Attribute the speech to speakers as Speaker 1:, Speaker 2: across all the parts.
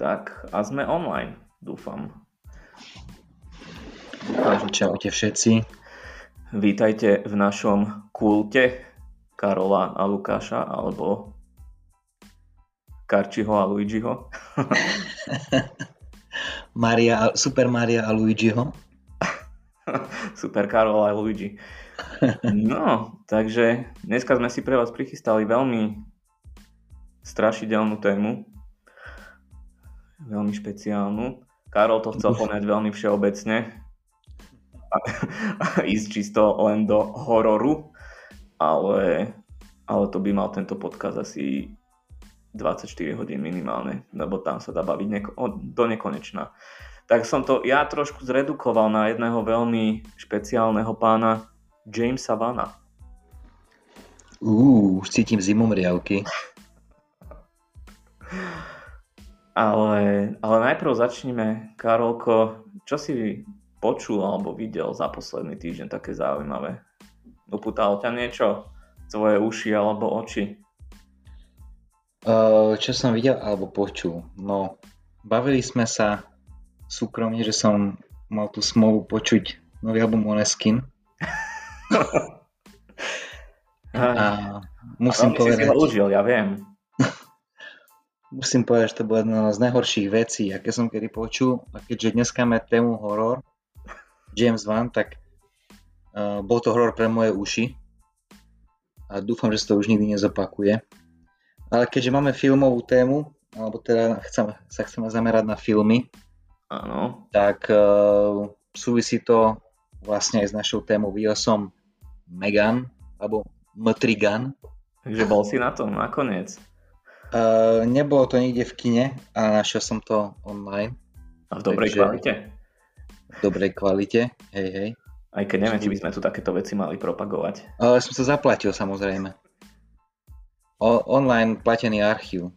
Speaker 1: Tak a sme online, dúfam.
Speaker 2: Čaute všetci.
Speaker 1: Vítajte v našom kulte Karola a Lukáša, alebo Karčiho a Luigiho.
Speaker 2: Maria, Super Maria a Luigiho.
Speaker 1: Super Karol a Luigi. No, takže dneska sme si pre vás prichystali veľmi strašidelnú tému, veľmi špeciálnu. Karol to chcel poňať veľmi všeobecne a, a ísť čisto len do hororu, ale, ale to by mal tento podcast asi 24 hodín minimálne, lebo tam sa dá baviť neko- do nekonečna. Tak som to ja trošku zredukoval na jedného veľmi špeciálneho pána Jamesa Vana.
Speaker 2: Uú, už cítim zimomriavky.
Speaker 1: Ale, ale najprv začneme, Karolko, čo si počul alebo videl za posledný týždeň také zaujímavé? Upútalo ťa niečo? Tvoje uši alebo oči?
Speaker 2: Uh, čo som videl alebo počul? No, bavili sme sa súkromne, že som mal tú smolu počuť nový album Oneskin.
Speaker 1: a musím a povedať... si ho užil, ja viem
Speaker 2: musím povedať, že to bola jedna z najhorších vecí, aké som kedy počul. A keďže dneska máme tému horor, James Wan, tak uh, bol to horor pre moje uši. A dúfam, že sa to už nikdy nezopakuje. Ale keďže máme filmovú tému, alebo teda chcem, sa chceme zamerať na filmy,
Speaker 1: Áno.
Speaker 2: tak uh, súvisí to vlastne aj s našou témou. Videl som Megan, alebo Mtrigan.
Speaker 1: Takže bol si na tom nakoniec.
Speaker 2: Uh, nebolo to nikde v kine, ale našiel som to online.
Speaker 1: A v dobrej takže... kvalite?
Speaker 2: V dobrej kvalite, hej, hej.
Speaker 1: Aj keď neviem, či by sme tu takéto veci mali propagovať.
Speaker 2: Ale som sa zaplatil samozrejme. O, online platený archív.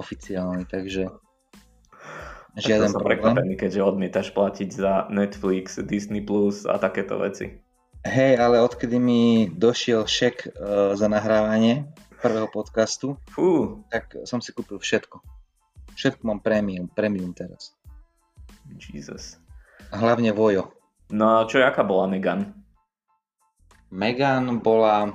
Speaker 2: Oficiálny, takže
Speaker 1: žiaden som problém. prekvapený, keďže odmietaš platiť za Netflix, Disney Plus a takéto veci.
Speaker 2: Hej, ale odkedy mi došiel šek uh, za nahrávanie, prvého podcastu,
Speaker 1: Fú.
Speaker 2: tak som si kúpil všetko. Všetko mám premium, premium teraz.
Speaker 1: Jesus.
Speaker 2: Hlavne Vojo.
Speaker 1: No a čo, aká bola Megan?
Speaker 2: Megan bola...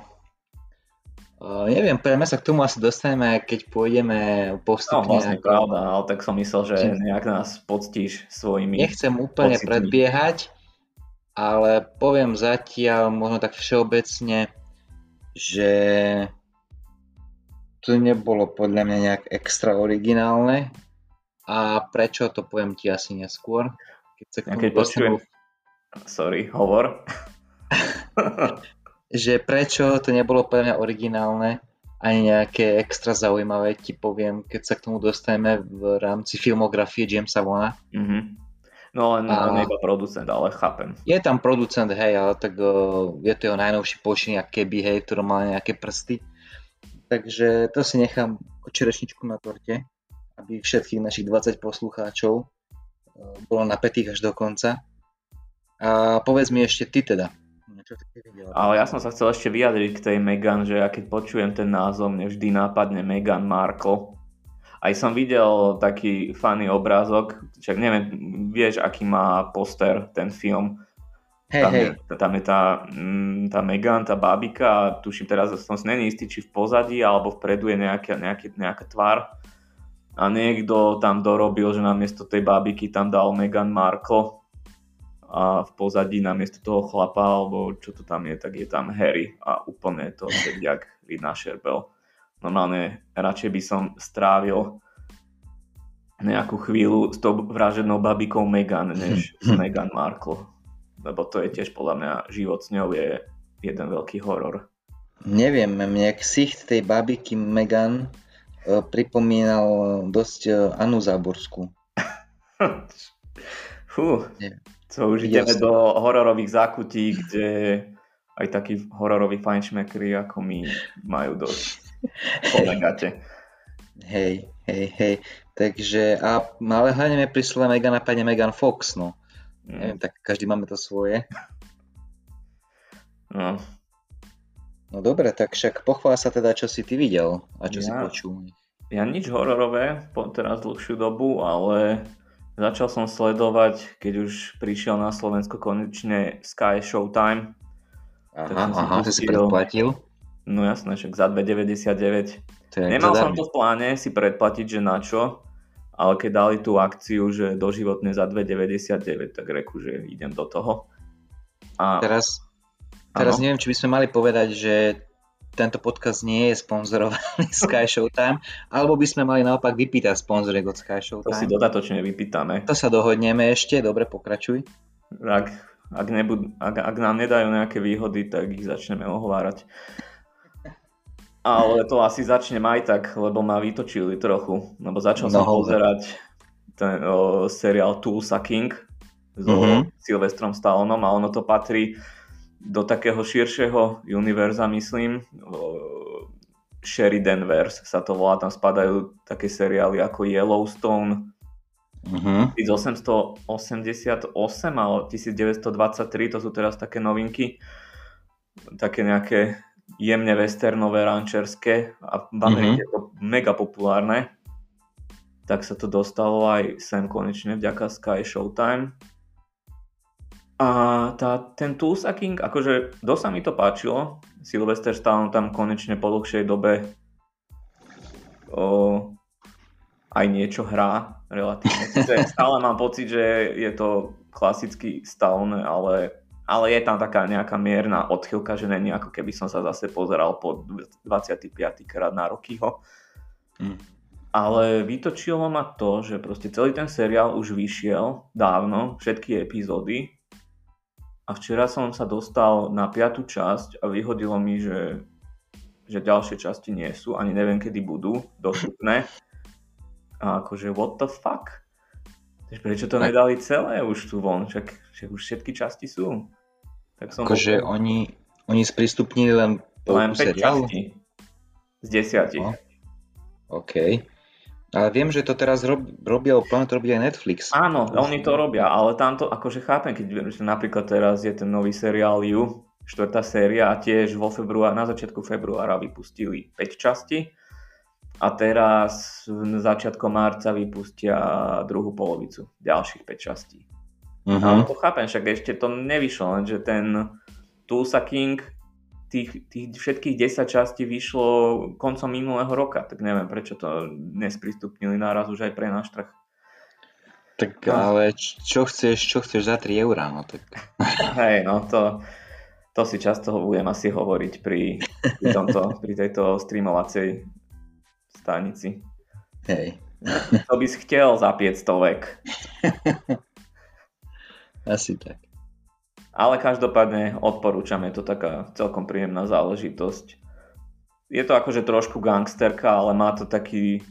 Speaker 2: Uh, neviem, pre sa k tomu asi dostaneme, keď pôjdeme postupne.
Speaker 1: No vlastne ako... pravda, ale tak som myslel, že nejak nás poctíš svojimi
Speaker 2: Nechcem úplne pocitmi. predbiehať, ale poviem zatiaľ možno tak všeobecne, že to nebolo podľa mňa nejak extra originálne a prečo to poviem ti asi neskôr.
Speaker 1: Keď sa k tomu keď počujem... Sorry, hovor.
Speaker 2: že prečo to nebolo podľa mňa originálne ani nejaké extra zaujímavé ti poviem, keď sa k tomu dostaneme v rámci filmografie Jamesa Vona.
Speaker 1: Mm-hmm. No len a... on iba producent, ale chápem.
Speaker 2: Je tam producent, hej, ale tak uh, je to jeho najnovší počínek Keby, hej, ktorý má nejaké prsty. Takže to si nechám čerešničku na torte, aby všetkých našich 20 poslucháčov eh, bolo napätých až do konca. A povedz mi ešte ty teda. Čo ty
Speaker 1: videl? Ale ja som sa chcel ešte vyjadriť k tej Megan, že ja keď počujem ten názov, mne vždy nápadne Megan Markle. Aj som videl taký funny obrázok, však neviem, vieš, aký má poster ten film,
Speaker 2: Hej, tam, hej.
Speaker 1: Je, tam je tá, mm, tá Megan, tá bábika, tuším teraz, som si není istý, či v pozadí alebo vpredu je nejaká, nejaký, nejaká tvár. A niekto tam dorobil, že namiesto tej bábiky tam dal Megan Markle a v pozadí namiesto toho chlapa, alebo čo to tam je, tak je tam Harry a úplne to jak Rina Sherbel. Normálne radšej by som strávil nejakú chvíľu s tou vraženou babikou Megan, než s Megan Markle lebo to je tiež podľa mňa život s ňou je jeden veľký horor.
Speaker 2: Neviem, mne ksicht tej babiky Megan e, pripomínal dosť e, Anu Záborskú.
Speaker 1: Fú, to už ideme do hororových zákutí, kde aj takí hororoví fajnšmekry ako my majú dosť polegate.
Speaker 2: Hej, hej, hej. Takže, a, ale hlavne mi prišla Megan napadne Megan Fox, no. Mm. Neviem, tak každý máme to svoje.
Speaker 1: No.
Speaker 2: No dobre, tak však pochvál sa teda, čo si ty videl a čo ja. si počul.
Speaker 1: Ja nič hororové po teraz dlhšiu dobu, ale začal som sledovať, keď už prišiel na Slovensko konečne Sky Showtime.
Speaker 2: Aha, aha, si, si predplatil?
Speaker 1: No jasné, však za 2,99. Nemal som to v pláne si predplatiť, že na čo, ale keď dali tú akciu, že doživotne za 2,99, tak reku, že idem do toho.
Speaker 2: A... Teraz, teraz neviem, či by sme mali povedať, že tento podcast nie je sponzorovaný Sky Showtime, alebo by sme mali naopak vypýtať sponzory od Sky Showtime.
Speaker 1: To si dodatočne vypýtame.
Speaker 2: To sa dohodneme ešte, dobre, pokračuj.
Speaker 1: Ak, ak, nebud, ak, ak nám nedajú nejaké výhody, tak ich začneme ohovárať. Ale to asi začnem aj tak, lebo ma vytočili trochu, lebo začal no, som pozerať ten o, seriál Tulsa King so mm-hmm. Sylvestrom Stallonom a ono to patrí do takého širšieho univerza, myslím. Sheridanverse sa to volá, tam spadajú také seriály ako Yellowstone, uh-huh. 1888 alebo 1923, to sú teraz také novinky, také nejaké jemne westernové, rančerské a v Amerike uh-huh. je to mega populárne. Tak sa to dostalo aj sem konečne vďaka Sky Showtime. A tá, ten Tulsa King, akože dosť sa mi to páčilo. Sylvester Stallone tam konečne po dlhšej dobe o, aj niečo hrá relatívne. stále mám pocit, že je to klasický Stallone, ale, ale je tam taká nejaká mierna odchylka, že není ako keby som sa zase pozeral po 25. krát na Rockyho. Mm. Ale vytočilo ma to, že proste celý ten seriál už vyšiel dávno, všetky epizódy a včera som sa dostal na piatú časť a vyhodilo mi, že, že ďalšie časti nie sú, ani neviem, kedy budú dostupné. A akože what the fuck? Prečo to nedali celé už tu von? Však, však už všetky časti sú.
Speaker 2: Tak som akože bol... oni, oni sprístupnili len
Speaker 1: len 5 častí. Z desiatich. No.
Speaker 2: OK. Ale viem, že to teraz rob, robia, plánujú to robiť aj Netflix.
Speaker 1: Áno, oni to robia, ale tamto, akože chápem, keď napríklad teraz je ten nový seriál You, štvrtá séria a tiež vo február, na začiatku februára vypustili 5 časti a teraz v začiatkom marca vypustia druhú polovicu, ďalších 5 častí. Uh-huh. Ale to chápem, však ešte to nevyšlo, lenže ten Tulsa King tých, tých všetkých 10 častí vyšlo koncom minulého roka, tak neviem, prečo to nesprístupnili náraz už aj pre náš trh.
Speaker 2: Tak no. ale čo chceš, čo chceš za 3 eurá, no tak...
Speaker 1: Hej, no to, to si často budem asi hovoriť pri, pri, tomto, pri tejto streamovacej stanici.
Speaker 2: Hej.
Speaker 1: To by si chcel za 500 vek.
Speaker 2: Asi tak.
Speaker 1: Ale každopádne odporúčam, je to taká celkom príjemná záležitosť. Je to akože trošku gangsterka, ale má to taký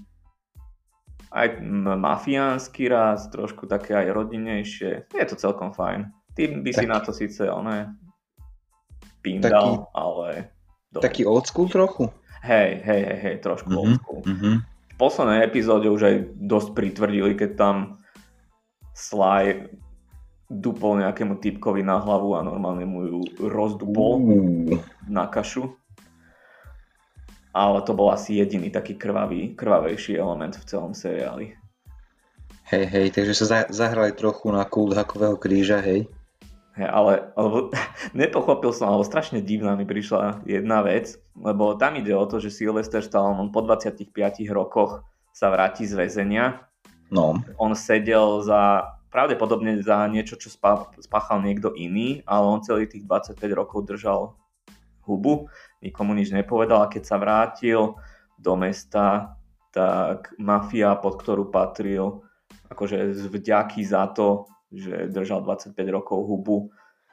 Speaker 1: aj mafiánsky raz, trošku také aj rodinnejšie. Je to celkom fajn. Ty by tak... si na to síce oné pindal, taký, ale...
Speaker 2: Dobre. Taký old school trochu?
Speaker 1: Hej, hej, hej, hej trošku mm-hmm, old school. Mm-hmm. V poslednej epizóde už aj dosť pritvrdili, keď tam Sly dupol nejakému typkovi na hlavu a normálne mu ju rozdupol uh. na kašu. Ale to bol asi jediný taký krvavý, krvavejší element v celom seriáli.
Speaker 2: Hej, hej, takže sa zahrali trochu na kult hakového kríža, hej?
Speaker 1: Ale, alebo, nepochopil som, alebo strašne divná mi prišla jedna vec, lebo tam ide o to, že Sylvester Stallone po 25 rokoch sa vráti z väzenia.
Speaker 2: No.
Speaker 1: On sedel za pravdepodobne za niečo, čo spáchal niekto iný, ale on celý tých 25 rokov držal hubu, nikomu nič nepovedal a keď sa vrátil do mesta, tak mafia, pod ktorú patril, akože vďaky za to, že držal 25 rokov hubu,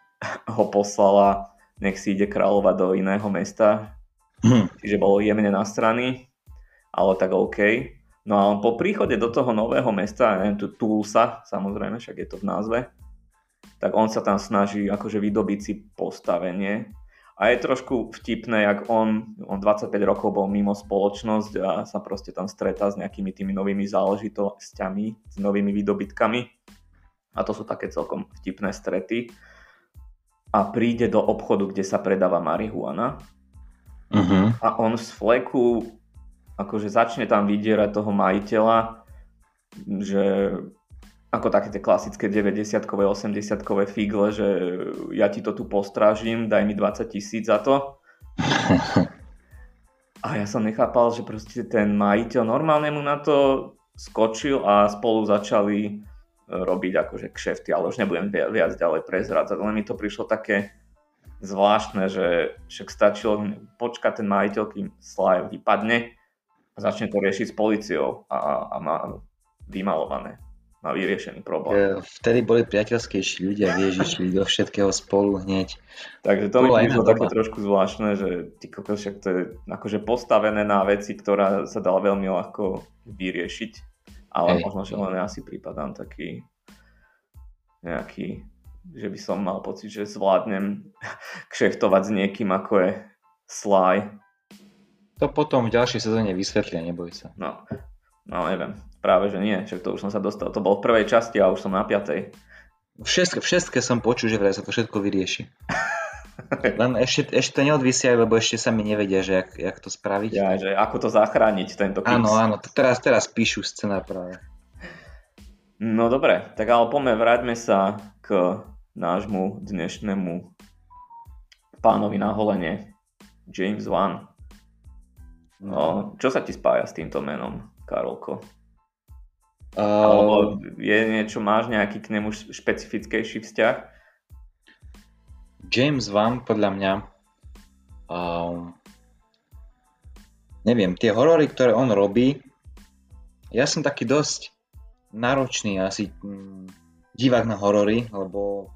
Speaker 1: ho poslala, nech si ide kráľovať do iného mesta. Hm. Čiže bolo jemne na strany, ale tak OK. No a on po príchode do toho nového mesta, neviem, tu Tulsa, samozrejme, však je to v názve, tak on sa tam snaží akože vydobiť si postavenie. A je trošku vtipné, jak on, on 25 rokov bol mimo spoločnosť a sa proste tam stretá s nejakými tými novými záležitosťami, s novými výdobytkami. A to sú také celkom vtipné strety. A príde do obchodu, kde sa predáva marihuana. Uh-huh. A on z fleku akože začne tam vydierať toho majiteľa, že ako také tie klasické 90-kové, 80-kové figle, že ja ti to tu postrážim, daj mi 20 tisíc za to. A ja som nechápal, že proste ten majiteľ normálne mu na to skočil a spolu začali robiť akože kšefty, ale už nebudem viac ďalej prezrádzať, len mi to prišlo také zvláštne, že však stačilo počkať ten majiteľ, kým Sly vypadne a začne to riešiť s policiou a, a má vymalované má vyriešený problém.
Speaker 2: Vtedy boli priateľskejší ľudia, vieš, išli do všetkého spolu hneď.
Speaker 1: Takže to mi prišlo také trošku zvláštne, že ty kokos, však to je akože postavené na veci, ktorá sa dala veľmi ľahko vyriešiť, ale Hej. možno, že len ja si prípadám taký nejaký, že by som mal pocit, že zvládnem kšeftovať s niekým, ako je Sly.
Speaker 2: To potom v ďalšej sezóne vysvetlia, neboj sa.
Speaker 1: No, no neviem. Práve, že nie, však to už som sa dostal. To bol v prvej časti a už som na piatej.
Speaker 2: Všetko, všetko som počul, že vraj sa to všetko vyrieši. Len ešte, ešte to neodvysia, lebo ešte sa mi nevedia, že jak, jak to spraviť.
Speaker 1: Ja, že ako to zachrániť, tento
Speaker 2: kýs. Áno, áno, teraz, teraz píšu scéna práve.
Speaker 1: No dobre, tak ale poďme, vráťme sa k nášmu dnešnému pánovi na holenie. James Wan. No, čo sa ti spája s týmto menom, Karolko? Alebo je niečo, máš nejaký k nemu špecifickejší vzťah?
Speaker 2: James Wan, podľa mňa, um, neviem, tie horory, ktoré on robí, ja som taký dosť náročný asi mm, divák na horory, lebo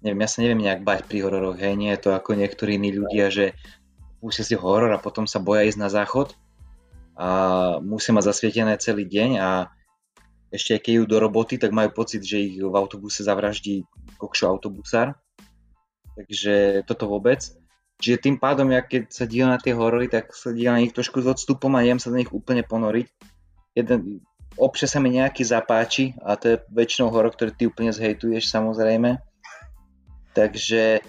Speaker 2: neviem, ja sa neviem nejak bať pri hororoch, hej, nie je to ako niektorí iní ľudia, že pustia si horor a potom sa boja ísť na záchod a musia mať zasvietené celý deň a ešte keď idú do roboty, tak majú pocit, že ich v autobuse zavraždí kokšo autobusár. Takže toto vôbec. Čiže tým pádom, ja keď sa dívam na tie horory, tak sa dívam na nich trošku s odstupom a neviem sa do nich úplne ponoriť. Jeden, občas sa mi nejaký zapáči a to je väčšinou horor, ktorý ty úplne zhejtuješ samozrejme. Takže,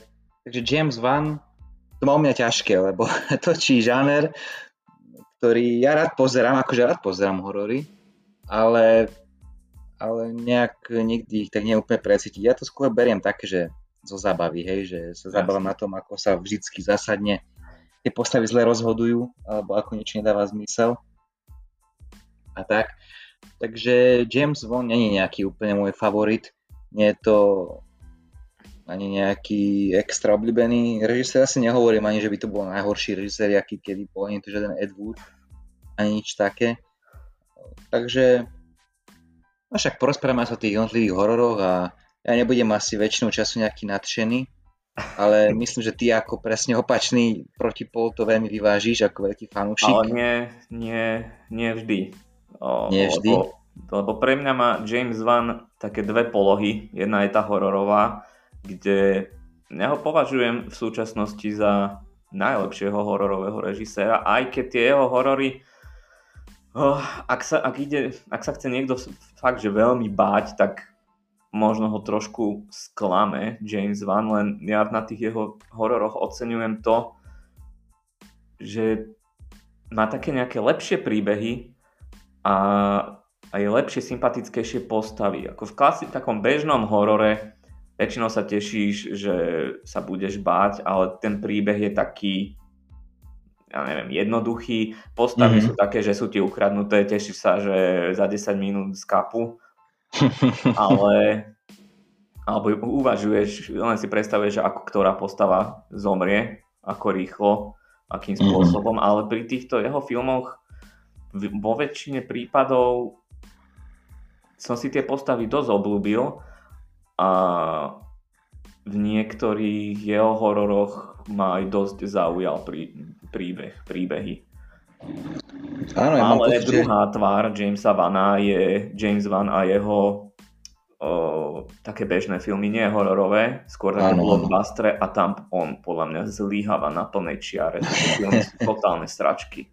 Speaker 2: takže James Van to má u mňa ťažké, lebo točí žáner, ktorý ja rád pozerám, akože rád pozerám horory, ale ale nejak nikdy ich tak neúplne precítiť. Ja to skôr beriem tak, že zo zábavy, hej, že sa zabávam na tom, ako sa vždycky zasadne tie postavy zle rozhodujú, alebo ako niečo nedáva zmysel. A tak. Takže James Bond nie je nejaký úplne môj favorit. Nie je to ani nejaký extra obľúbený režisér. Asi nehovorím ani, že by to bol najhorší režisér, aký kedy bol, nie je to žiaden Ed Wood, ani nič také. Takže No však porozprávame sa o tých jednotlivých hororoch a ja nebudem asi väčšinou času nejaký nadšený, ale myslím, že ty ako presne opačný protipol to veľmi vyvážiš ako veľký fanúšik.
Speaker 1: Ale nie, nie, nie vždy.
Speaker 2: O, nie vždy?
Speaker 1: Lebo, lebo pre mňa má James Wan také dve polohy. Jedna je tá hororová, kde ja ho považujem v súčasnosti za najlepšieho hororového režiséra, aj keď tie jeho horory Oh, ak, sa, ak, ide, ak sa chce niekto fakt, že veľmi báť, tak možno ho trošku sklame James Van, len ja na tých jeho hororoch oceňujem to, že má také nejaké lepšie príbehy a aj lepšie, sympatickejšie postavy. Ako v klasi- takom bežnom horore väčšinou sa tešíš, že sa budeš báť, ale ten príbeh je taký ja neviem, jednoduchý. Postavy mm-hmm. sú také, že sú ti ukradnuté, tešíš sa, že za 10 minút z kapu, ale alebo uvažuješ, len si predstavuješ, ako ktorá postava zomrie, ako rýchlo, akým mhm. spôsobom, mm-hmm. ale pri týchto jeho filmoch vo väčšine prípadov som si tie postavy dosť obľúbil a v niektorých jeho hororoch ma aj dosť zaujal prí, príbeh, príbehy.
Speaker 2: Áno, ja
Speaker 1: Ale pocit, druhá že... tvár Jamesa Vana je James Van a jeho o, také bežné filmy, nie hororové, skôr také blockbustere a tam on podľa mňa zlíhava na plnej čiare. Filmy sú totálne stračky.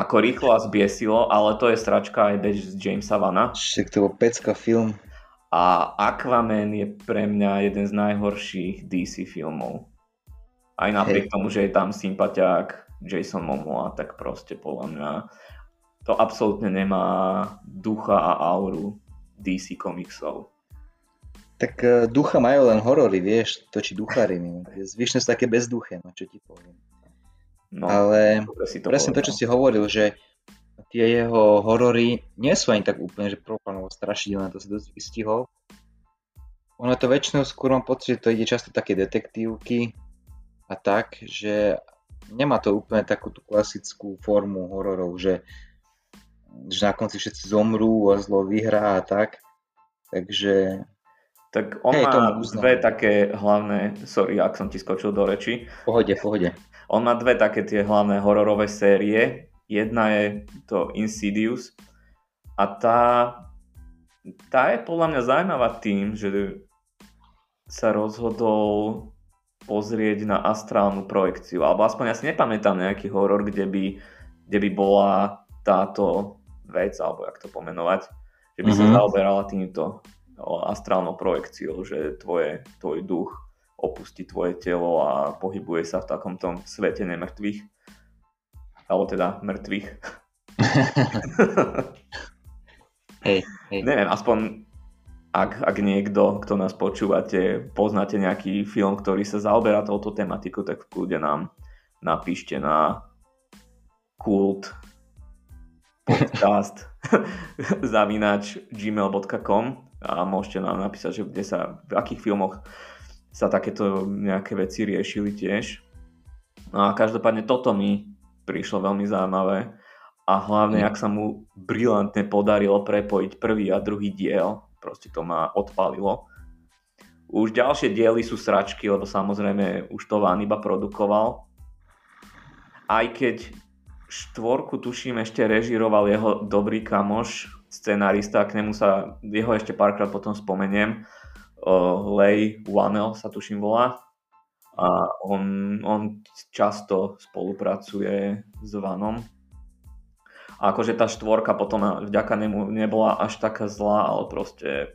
Speaker 1: Ako rýchlo a zbiesilo, ale to je stračka aj bez Jamesa Vana.
Speaker 2: Však to bol pecka film.
Speaker 1: A Aquaman je pre mňa jeden z najhorších DC filmov. Aj napriek hey. tomu, že je tam sympatiák Jason Momoa, tak proste podľa mňa to absolútne nemá ducha a auru DC komiksov.
Speaker 2: Tak uh, ducha majú len horory, vieš, točí duchary. Zvyšne sú také bezduché, no čo ti poviem. No, Ale to presne povedal. to, čo si hovoril, že tie jeho horory nie sú ani tak úplne, že propanovo strašidelné, to si dosť vystihol. Ono to väčšinou skôr mám pocit, že to ide často také detektívky a tak, že nemá to úplne takú tú klasickú formu hororov, že, že na konci všetci zomrú a zlo vyhrá a tak. Takže...
Speaker 1: Tak on hej, má dve také hlavné, sorry, ak som ti skočil do reči.
Speaker 2: Pohode, pohode.
Speaker 1: On má dve také tie hlavné hororové série. Jedna je to Insidious a tá, tá je podľa mňa zaujímavá tým, že sa rozhodol pozrieť na astrálnu projekciu, alebo aspoň ja si nepamätám nejaký horor, kde by, kde by bola táto vec, alebo jak to pomenovať, že by mm-hmm. sa mhm. zaoberala týmto astrálnou projekciou, že tvoje, tvoj duch opustí tvoje telo a pohybuje sa v takomto svete nemrtvých. Alebo teda mŕtvych.
Speaker 2: hej, hej.
Speaker 1: Neviem, aspoň ak, ak niekto, kto nás počúvate, poznáte nejaký film, ktorý sa zaoberá touto tematiku, tak v kľude nám napíšte na kult podcast zavinač gmail.com a môžete nám napísať, že kde sa, v akých filmoch sa takéto nejaké veci riešili tiež. No a každopádne toto mi prišlo veľmi zaujímavé a hlavne, mm. ak sa mu brilantne podarilo prepojiť prvý a druhý diel, proste to ma odpalilo. Už ďalšie diely sú sračky, lebo samozrejme už to Van iba produkoval. Aj keď štvorku, tuším, ešte režiroval jeho dobrý kamoš, scenárista, k nemu sa, jeho ešte párkrát potom spomeniem, uh, Lej Wanel sa tuším volá a on, on často spolupracuje s Vanom. A akože tá štvorka potom vďaka nemu nebola až taká zlá, ale proste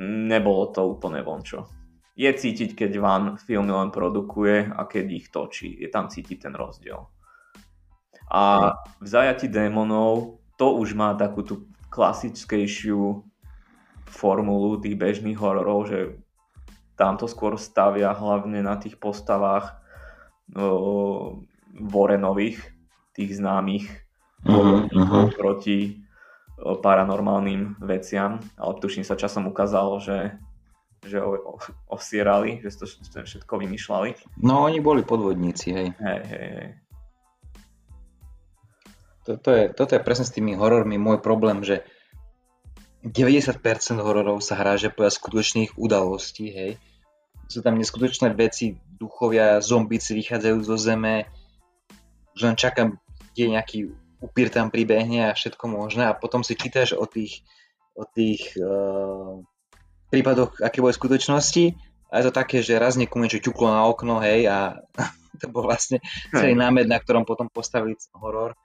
Speaker 1: nebolo to úplne vončo. Je cítiť, keď Van filmy len produkuje a keď ich točí. Je tam cítiť ten rozdiel. A v zajati démonov to už má takú tú klasickejšiu formulu tých bežných hororov, že tam to skôr stavia hlavne na tých postavách o, Vorenových, tých známych uh-huh. proti o, paranormálnym veciam, ale tuším sa časom ukázalo, že že o, o, osierali, že to všetko vymýšľali.
Speaker 2: No oni boli podvodníci, hej.
Speaker 1: Hej, hej, hej.
Speaker 2: Toto je, toto je presne s tými horormi môj problém, že 90% hororov sa hrá, že podľa skutočných udalostí, hej. Sú tam neskutočné veci, duchovia, zombici vychádzajú zo zeme, že len čakám, kde nejaký upír tam pribehne a všetko možné a potom si čítaš o tých, o tých uh, prípadoch, aké boli skutočnosti a je to také, že raz niekomu niečo ťuklo na okno, hej, a to bol vlastne celý námed, na ktorom potom postavili horor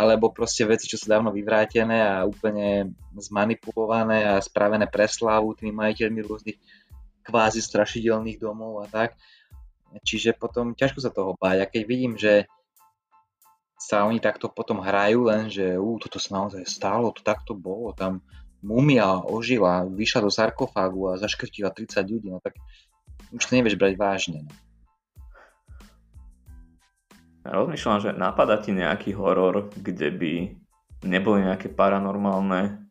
Speaker 2: alebo proste veci, čo sú dávno vyvrátené a úplne zmanipulované a spravené pre slávu tými majiteľmi rôznych kvázi strašidelných domov a tak. Čiže potom ťažko sa toho báť. A keď vidím, že sa oni takto potom hrajú, len že ú, toto sa naozaj stalo, to takto bolo, tam mumia ožila, vyšla do sarkofágu a zaškrtila 30 ľudí, no tak už to nevieš brať vážne. No.
Speaker 1: Rozmýšľam, že napadá ti nejaký horor, kde by neboli nejaké paranormálne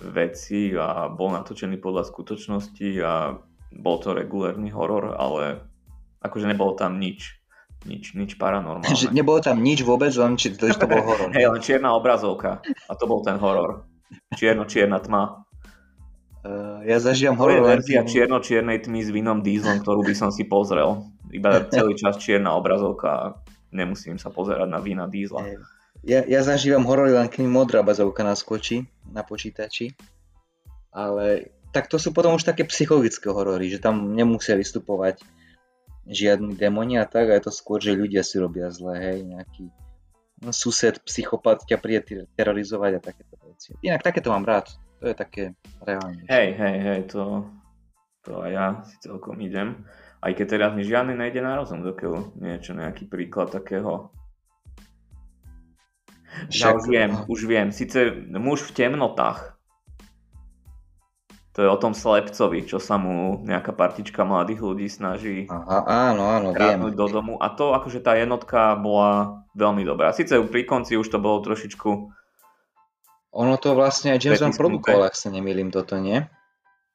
Speaker 1: veci a bol natočený podľa skutočnosti a bol to regulárny horor, ale akože nebolo tam nič. Nič, nič paranormálne.
Speaker 2: Že nebolo tam nič vôbec, len či to, to bol horor.
Speaker 1: Hej, len čierna obrazovka. A to bol ten horor. Čierno-čierna tma.
Speaker 2: Uh, ja zažívam horor. To
Speaker 1: je verzia čierno-čiernej tmy s vinom dieslom, ktorú by som si pozrel. Iba celý čas čierna obrazovka nemusím sa pozerať na vína dízla.
Speaker 2: Ja, ja zažívam horory len keď mi modrá bazovka naskočí na počítači, ale tak to sú potom už také psychologické horory, že tam nemusia vystupovať žiadni demoni a tak, a je to skôr, že ľudia si robia zle, hej, nejaký no, sused, psychopat ťa príde terorizovať a takéto veci. Inak takéto mám rád, to je také reálne.
Speaker 1: Hej, hej, hej, to, to aj ja si celkom idem. A Aj keď teraz mi žiadny nejde na rozum, dokiaľ niečo, nejaký príklad takého. Ja už viem, už viem. Sice muž v temnotách. To je o tom slepcovi, čo sa mu nejaká partička mladých ľudí snaží
Speaker 2: Aha, áno, áno, viem.
Speaker 1: do domu. A to, akože tá jednotka bola veľmi dobrá. Sice pri konci už to bolo trošičku...
Speaker 2: Ono to vlastne aj James Bond produkoval, ak sa nemýlim toto, nie?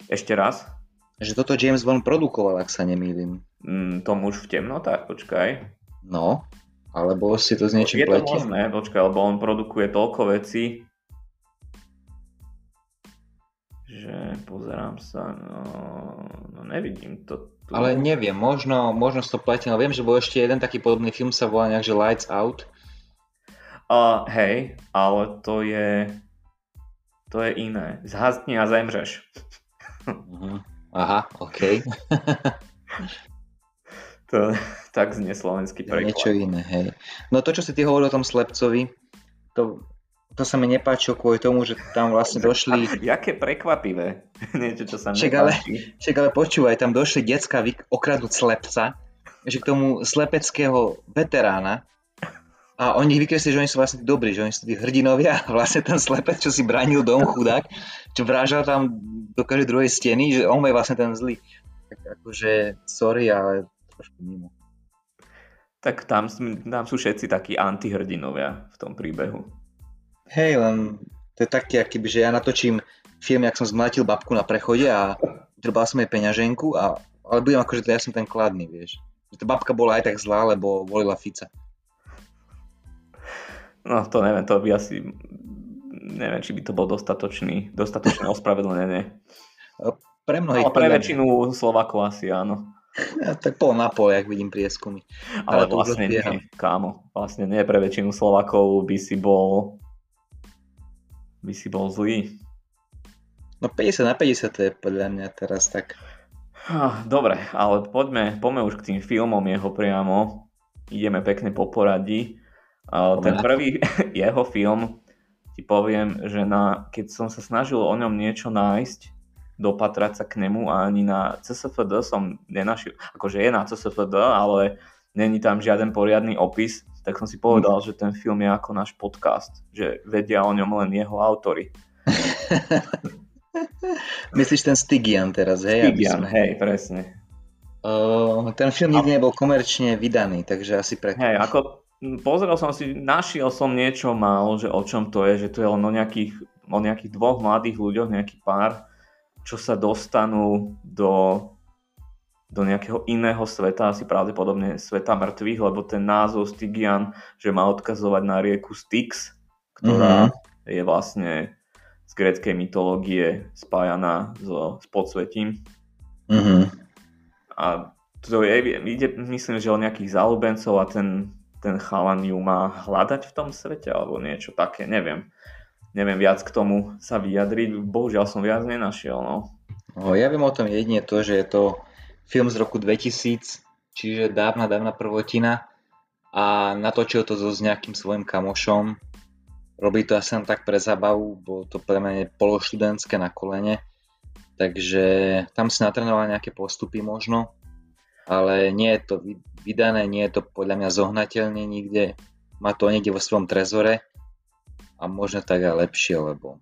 Speaker 1: Ešte raz?
Speaker 2: Že toto James Bond produkoval, ak sa nemýlim.
Speaker 1: Mm, to muž v temnotách, počkaj.
Speaker 2: No, alebo si to s niečím
Speaker 1: Je to možné, počkaj, lebo on produkuje toľko vecí, že pozerám sa, no, no nevidím to tu.
Speaker 2: Ale neviem, možno, možno to platí, ale viem, že bol ešte jeden taký podobný film, sa volá nejak, že Lights Out.
Speaker 1: Uh, hej, ale to je to je iné. Zhasni a zemřeš.
Speaker 2: Uh-huh. Aha, OK.
Speaker 1: to tak znie slovenský preklad.
Speaker 2: Niečo iné, hej. No to, čo si ty hovoril o tom Slepcovi, to to sa mi nepáčilo kvôli tomu, že tam vlastne došli...
Speaker 1: Jaké prekvapivé. Niečo, čo sa mi
Speaker 2: však ale, však ale počúvaj, tam došli decka okradnúť slepca, že k tomu slepeckého veterána a oni vykreslili, že oni sú vlastne dobrí, že oni sú tí hrdinovia a vlastne ten slepec, čo si bránil dom chudák, čo vrážal tam do každej druhej steny, že on je vlastne ten zlý. Tak akože, sorry, ale trošku mimo.
Speaker 1: Tak tam, tam sú všetci takí antihrdinovia v tom príbehu.
Speaker 2: Hej, len to je také, akýby, že ja natočím film, jak som zmlatil babku na prechode a drbal som jej peňaženku, a, ale budem akože to ja som ten kladný, vieš. Že tá babka bola aj tak zlá, lebo volila Fica.
Speaker 1: No to neviem, to by asi, neviem, či by to bol dostatočný, dostatočné ospravedlnenie.
Speaker 2: Pre mnohých...
Speaker 1: Ale pre väčšinu Slovakov asi áno.
Speaker 2: Ja, tak pol na pol, jak vidím prieskumy.
Speaker 1: Ale, Ale vlastne nie, kámo. Vlastne nie pre väčšinu Slovakov by si bol by si bol zlý.
Speaker 2: No 50 na 50 to je podľa mňa teraz tak.
Speaker 1: Dobre, ale poďme, poďme už k tým filmom jeho priamo. Ideme pekne po poradí. Ten prvý jeho film, ti poviem, že na, keď som sa snažil o ňom niečo nájsť, dopatrať sa k nemu a ani na CSFD som nenašiel, akože je na CSFD, ale není tam žiaden poriadny opis, tak som si povedal, že ten film je ako náš podcast, že vedia o ňom len jeho autory.
Speaker 2: Myslíš ten Stygian teraz, hej?
Speaker 1: Stygian, som... hej, presne.
Speaker 2: Uh, ten film nikdy nebol komerčne vydaný, takže asi preto.
Speaker 1: Hej, ako pozrel som si, našiel som niečo málo, že o čom to je, že to je len o nejakých, o nejakých dvoch mladých ľuďoch, nejaký pár, čo sa dostanú do do nejakého iného sveta, asi pravdepodobne sveta mŕtvych, lebo ten názov Stygian, že má odkazovať na rieku Styx, ktorá mm-hmm. je vlastne z gréckej mytológie spájaná so, s podsvetím. Mm-hmm. A to je, ide, myslím, že o nejakých záľubencov a ten, ten chalan ju má hľadať v tom svete alebo niečo také, neviem. Neviem viac k tomu sa vyjadriť, bohužiaľ som viac nenašiel. No.
Speaker 2: No, ja viem o tom jedine to, že je to film z roku 2000, čiže dávna, dávna prvotina. A natočil to so s nejakým svojim kamošom. Robí to asi len tak pre zabavu, bolo to pre mňa pološtudentské na kolene, takže tam si natrenoval nejaké postupy možno, ale nie je to vydané, nie je to podľa mňa zohnateľne nikde, má to niekde vo svojom trezore a možno tak aj lepšie, lebo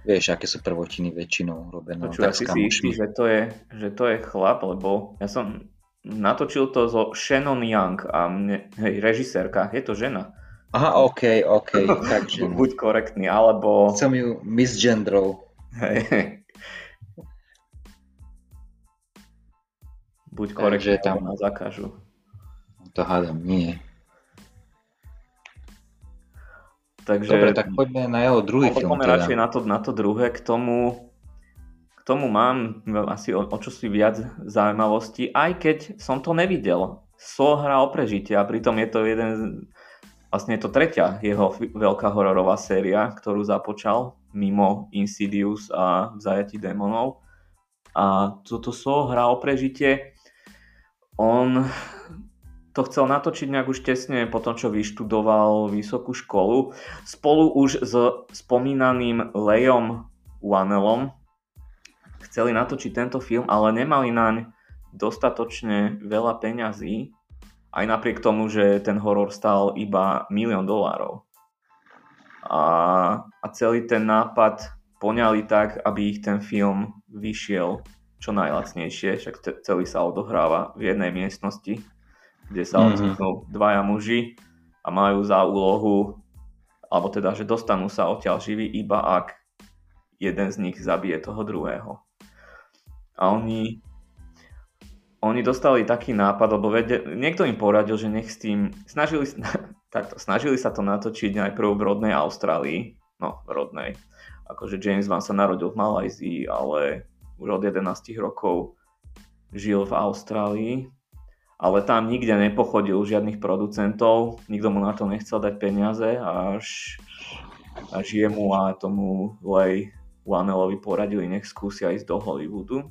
Speaker 2: Vieš, aké sú prvotiny väčšinou robené.
Speaker 1: Počúva, si si istý, že to, je, že to je chlap, lebo ja som natočil to so Shannon Young a mne, hej, režisérka, je to žena.
Speaker 2: Aha, OK, OK, takže.
Speaker 1: Buď korektný, alebo...
Speaker 2: Som ju misgendrol.
Speaker 1: Hej. Buď korektný, takže tam... nás zakážu.
Speaker 2: To hádam, nie.
Speaker 1: Takže,
Speaker 2: Dobre, tak poďme na jeho druhý film.
Speaker 1: Poďme teda. radšej na to, na to druhé. K tomu, k tomu mám asi o, o čosi viac zaujímavosti, aj keď som to nevidel. hra o prežitie a pritom je to jeden, vlastne je to tretia jeho veľká hororová séria, ktorú započal mimo Insidious a Zajatí démonov. A toto hra o prežitie, on to chcel natočiť nejak už tesne po tom, čo vyštudoval vysokú školu, spolu už s spomínaným Lejom Wanelom. Chceli natočiť tento film, ale nemali naň dostatočne veľa peňazí, aj napriek tomu, že ten horor stál iba milión dolárov. A, a celý ten nápad poňali tak, aby ich ten film vyšiel čo najlacnejšie, však celý sa odohráva v jednej miestnosti, kde sa mm-hmm. dvaja muži a majú za úlohu, alebo teda, že dostanú sa odtiaľ živí, iba ak jeden z nich zabije toho druhého. A oni, oni dostali taký nápad, lebo vede, niekto im poradil, že nech s tým, snažili, takto, snažili sa to natočiť najprv v rodnej Austrálii, no v rodnej, akože James Van sa narodil v Malajzii, ale už od 11 rokov žil v Austrálii, ale tam nikde nepochodil žiadnych producentov, nikto mu na to nechcel dať peniaze, až, až jemu a tomu Lej Wanelovi poradili, nech skúsia ísť do Hollywoodu,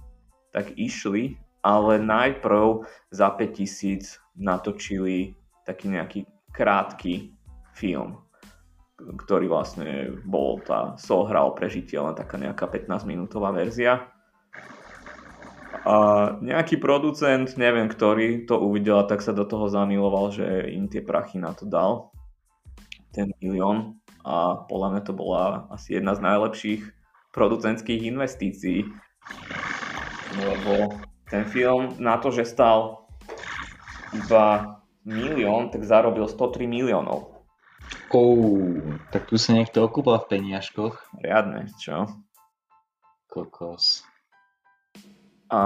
Speaker 1: tak išli, ale najprv za 5000 natočili taký nejaký krátky film, ktorý vlastne bol tá sohra o prežitie, len taká nejaká 15 minútová verzia a nejaký producent, neviem ktorý, to uvidel a tak sa do toho zamiloval, že im tie prachy na to dal. Ten milión. A podľa mňa to bola asi jedna z najlepších producentských investícií. Lebo ten film na to, že stal iba milión, tak zarobil 103 miliónov.
Speaker 2: Oh, tak tu sa niekto okúpal v peniažkoch.
Speaker 1: Riadne, čo?
Speaker 2: Kokos.
Speaker 1: A,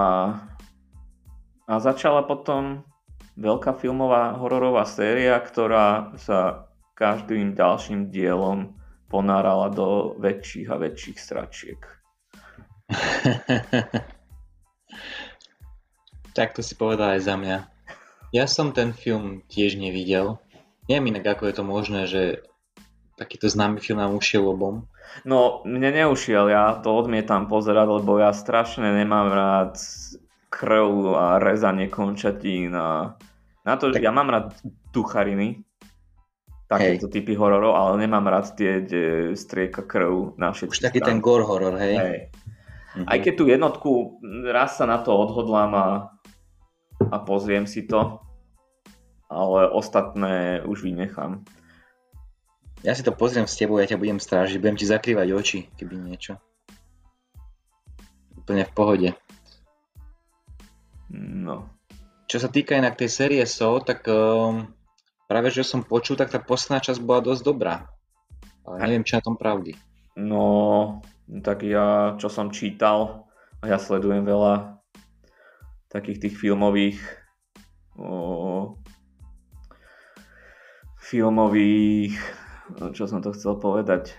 Speaker 1: a začala potom veľká filmová hororová séria, ktorá sa každým ďalším dielom ponárala do väčších a väčších stračiek.
Speaker 2: tak to si povedal aj za mňa. Ja som ten film tiež nevidel. Neviem inak, ako je to možné, že takýto známy film nám ušiel obom.
Speaker 1: No, mne neušiel, ja to odmietam pozerať, lebo ja strašne nemám rád krv a rezanie končatín a na to, tak... ja mám rád duchariny, takéto hej. typy hororov, ale nemám rád tie, kde strieka krv na všetky
Speaker 2: Už taký ten gore horor, hej? hej.
Speaker 1: Mhm. Aj keď tú jednotku, raz sa na to odhodlám a, a pozriem si to, ale ostatné už vynechám.
Speaker 2: Ja si to pozriem s tebou, ja ťa budem strážiť, budem ti zakrývať oči, keby niečo. Úplne v pohode.
Speaker 1: No.
Speaker 2: Čo sa týka inak tej série So, tak um, práve že som počul, tak tá posledná časť bola dosť dobrá. Ale neviem, čo na tom pravdy.
Speaker 1: No, tak ja, čo som čítal, a ja sledujem veľa takých tých filmových o, filmových čo som to chcel povedať,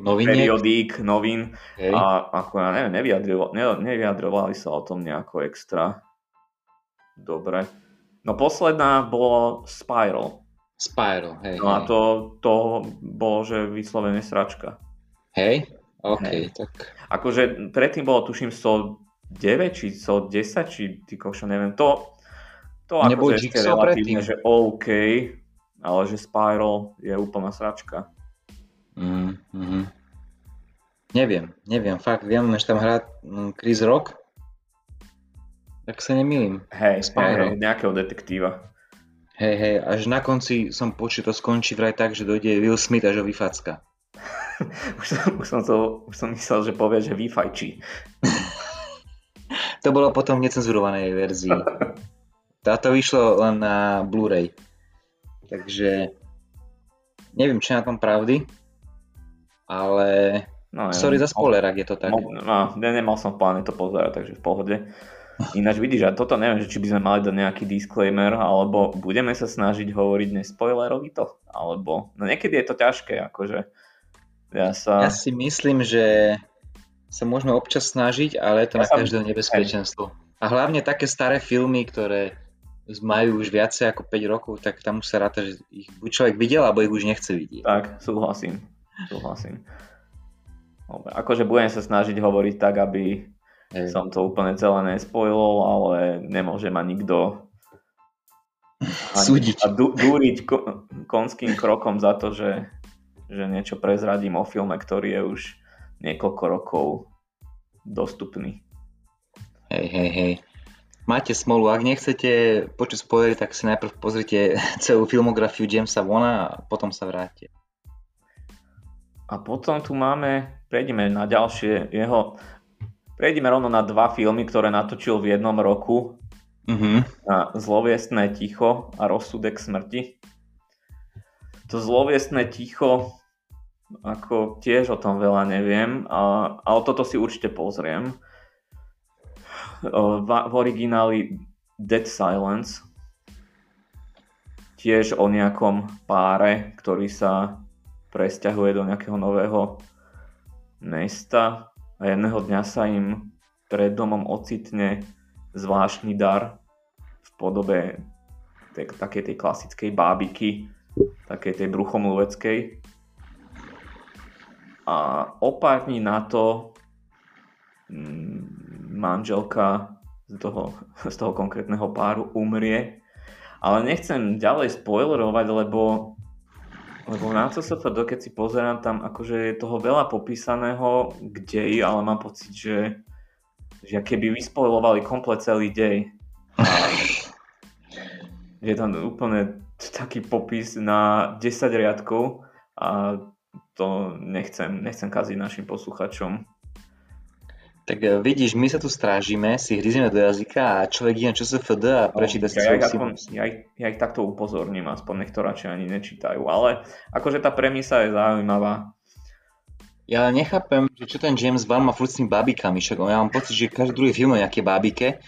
Speaker 2: Noviniek?
Speaker 1: periodík, novín Hej. a ako ja neviem, nevyjadrovali, ne, nevyjadrovali sa o tom nejako extra. Dobre. No posledná bolo Spiral.
Speaker 2: Spiral, hej.
Speaker 1: No hej. a to, to bolo, že vyslovene sračka.
Speaker 2: Hej? OK, hej. tak...
Speaker 1: Akože predtým bolo, tuším, so 9 či so 10, či ty košo, neviem, to, to
Speaker 2: akože ešte relatívne,
Speaker 1: že OK, ale že Spiral je úplná sračka.
Speaker 2: Mm, mm. Neviem, neviem, fakt, viem, že tam hrá mm, Chris Rock, tak sa nemýlim.
Speaker 1: Hej, Spiral. hej, nejakého detektíva.
Speaker 2: Hej, hej, až na konci som počul, to skončí vraj tak, že dojde Will Smith až ho vyfacka.
Speaker 1: už, som, už, som to, už som myslel, že povie, že vyfajčí.
Speaker 2: to bolo potom v necenzurovanej verzii. Táto vyšlo len na Blu-ray. Takže neviem, či na tom pravdy, ale no, ja, sorry za spoiler, ak je to tak.
Speaker 1: No, no, nemal som v pláne to pozerať, takže v pohode. Ináč vidíš, a toto neviem, že či by sme mali dať nejaký disclaimer, alebo budeme sa snažiť hovoriť nespoilerovito, alebo, no niekedy je to ťažké, akože ja sa...
Speaker 2: Ja si myslím, že sa môžeme občas snažiť, ale je to ja na každé nebezpečenstvo. A hlavne také staré filmy, ktoré majú už viacej ako 5 rokov, tak tam už sa ráta, že ich buď človek videl, alebo ich už nechce vidieť.
Speaker 1: Tak, súhlasím. Súhlasím. Dobre, akože budem sa snažiť hovoriť tak, aby Hej. som to úplne celé nespojil, ale nemôže ma nikto
Speaker 2: súdiť
Speaker 1: a dú, dúriť ko, konským krokom za to, že, že niečo prezradím o filme, ktorý je už niekoľko rokov dostupný.
Speaker 2: Hej, hej, hej. Máte smolu, ak nechcete počuť spoilery, tak si najprv pozrite celú filmografiu Jamesa Vona a potom sa vráte.
Speaker 1: A potom tu máme, prejdeme na ďalšie jeho, prejdeme rovno na dva filmy, ktoré natočil v jednom roku.
Speaker 2: Mm-hmm.
Speaker 1: Na Zloviestné ticho a Rozsudek smrti. To Zloviestné ticho, ako tiež o tom veľa neviem, a, ale toto si určite pozriem. V, v origináli Dead Silence, tiež o nejakom páre, ktorý sa presťahuje do nejakého nového mesta a jedného dňa sa im pred domom ocitne zvláštny dar v podobe tej, takej tej klasickej bábiky, takej tej bruchomluveckej. A o pár dní na to mm, manželka z toho, z toho konkrétneho páru umrie. Ale nechcem ďalej spoilerovať, lebo lebo na to sa to, keď si pozerám tam, akože je toho veľa popísaného k deji, ale mám pocit, že, že keby vyspojovali komplet celý dej. Je tam úplne taký popis na 10 riadkov a to nechcem, nechcem kaziť našim posluchačom.
Speaker 2: Tak e, vidíš, my sa tu strážime, si hryzieme do jazyka a človek ide čo FD a no, prečíta si
Speaker 1: ja, ja, ja, ja ich takto upozorním, aspoň nech to radšej ani nečítajú, ale akože tá premisa je zaujímavá.
Speaker 2: Ja nechápem, že čo ten James Wan má furt s tým bábikami, však ja mám pocit, že každý druhý film je nejaké bábike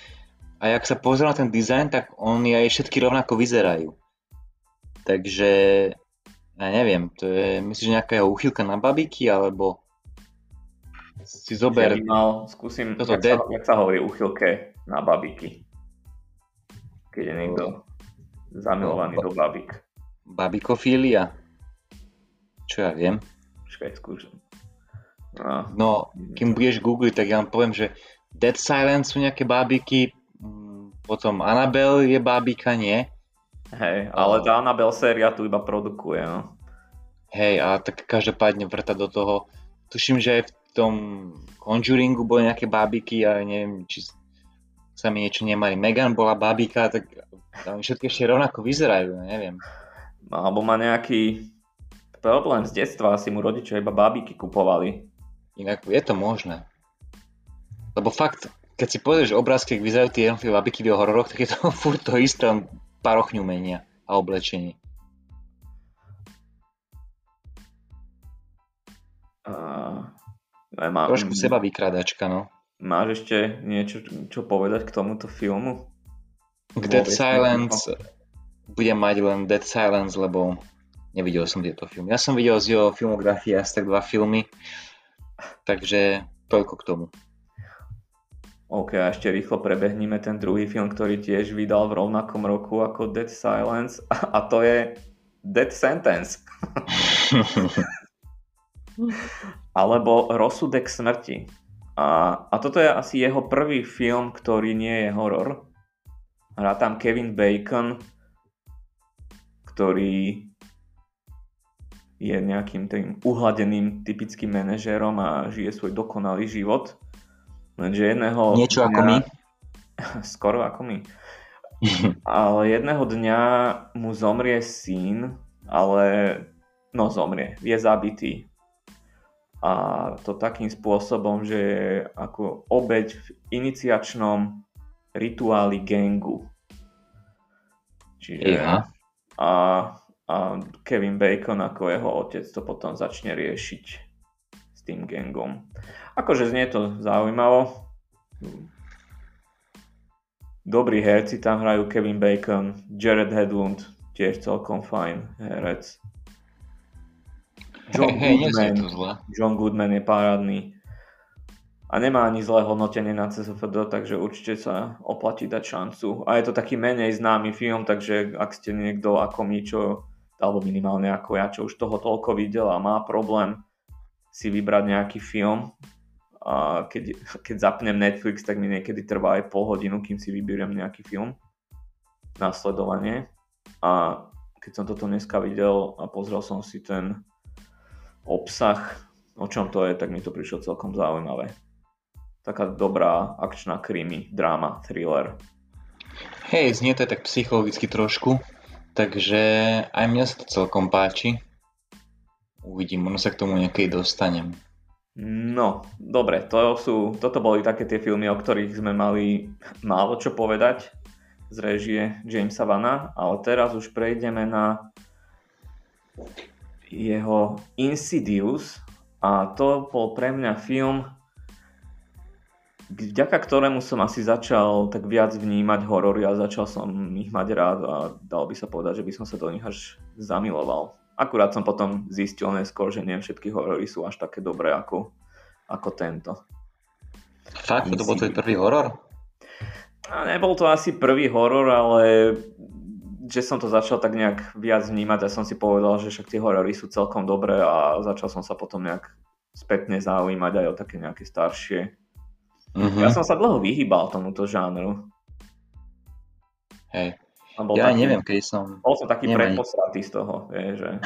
Speaker 2: a jak sa pozrie na ten dizajn, tak oni aj všetky rovnako vyzerajú. Takže ja neviem, to je, myslíš, nejaká jeho uchylka na babiky, alebo si zober...
Speaker 1: Mal, skúsim, toto jak, sa, jak sa hovorí uchylke na babiky. Keď je niekto zamilovaný no, do babik.
Speaker 2: Babikofília? Čo ja viem.
Speaker 1: Počkaj, skúšam.
Speaker 2: No, no, kým budeš googliť, tak ja vám poviem, že Dead Silence sú nejaké bábiky, mm, potom Annabelle je bábika, nie?
Speaker 1: Hej, ale tá Annabelle séria tu iba produkuje, no.
Speaker 2: Hej, a tak každopádne vrta do toho. Tuším, že aj v tom Conjuringu boli nejaké bábiky a neviem, či sa mi niečo nemali. Megan bola bábika, tak tam všetky ešte rovnako vyzerajú, neviem.
Speaker 1: No, alebo má nejaký problém z detstva, asi mu rodičia iba bábiky kupovali.
Speaker 2: Inak je to možné. Lebo fakt, keď si pozrieš obrázky, keď vyzerajú tie jednotlivé babiky v hororoch, tak je to furt to isté, parochňu menia a oblečenie. Má, Trošku seba vykradačka, no.
Speaker 1: Máš ešte niečo, čo povedať k tomuto filmu?
Speaker 2: K Dead Silence budem mať len Dead Silence, lebo nevidel som tieto filmy. Ja som videl z jeho filmografie asi tak dva filmy, takže toľko k tomu.
Speaker 1: OK, a ešte rýchlo prebehníme ten druhý film, ktorý tiež vydal v rovnakom roku ako Dead Silence a to je Dead Sentence. alebo Rozsudek smrti. A, a toto je asi jeho prvý film, ktorý nie je horor. Hrá tam Kevin Bacon, ktorý je nejakým tým uhladeným typickým manažérom a žije svoj dokonalý život. Lenže jedného
Speaker 2: Niečo dňa, ako my?
Speaker 1: Skoro ako my. ale jedného dňa mu zomrie syn, ale no zomrie, je zabitý a to takým spôsobom, že je ako obeď v iniciačnom rituáli gangu. Čiže ja. a, a Kevin Bacon ako jeho otec to potom začne riešiť s tým gangom. Akože znie to zaujímavo. Dobrí herci tam hrajú Kevin Bacon, Jared Hedlund, tiež celkom fajn herec. John, hey, Goodman, hey, John Goodman je parádny a nemá ani zlé hodnotenie na CSFD, takže určite sa oplatí dať šancu. A je to taký menej známy film, takže ak ste niekto ako my, čo, alebo minimálne ako ja, čo už toho toľko videl a má problém si vybrať nejaký film, a keď, keď zapnem Netflix, tak mi niekedy trvá aj pol hodinu, kým si vyberiem nejaký film na sledovanie. A keď som toto dneska videl a pozrel som si ten obsah, o čom to je, tak mi to prišlo celkom zaujímavé. Taká dobrá akčná krimi, dráma, thriller.
Speaker 2: Hej, znie to tak psychologicky trošku, takže aj mňa sa to celkom páči. Uvidím, možno sa k tomu niekedy dostanem.
Speaker 1: No, dobre, to sú, toto boli také tie filmy, o ktorých sme mali málo čo povedať z režie Jamesa Vana, ale teraz už prejdeme na jeho Insidious a to bol pre mňa film, vďaka ktorému som asi začal tak viac vnímať horory a začal som ich mať rád a dal by sa povedať, že by som sa do nich až zamiloval. Akurát som potom zistil neskôr, že nie všetky horory sú až také dobré ako, ako tento.
Speaker 2: Fakt? To bol tvoj prvý horor?
Speaker 1: A nebol to asi prvý horor, ale že som to začal tak nejak viac vnímať a som si povedal, že však tie horory sú celkom dobré a začal som sa potom nejak spätne zaujímať aj o také nejaké staršie. Mm-hmm. Ja som sa dlho vyhýbal tomuto žánru.
Speaker 2: Hej. Ja taký, neviem, keď som...
Speaker 1: Bol som taký predposratý z toho, vie, že...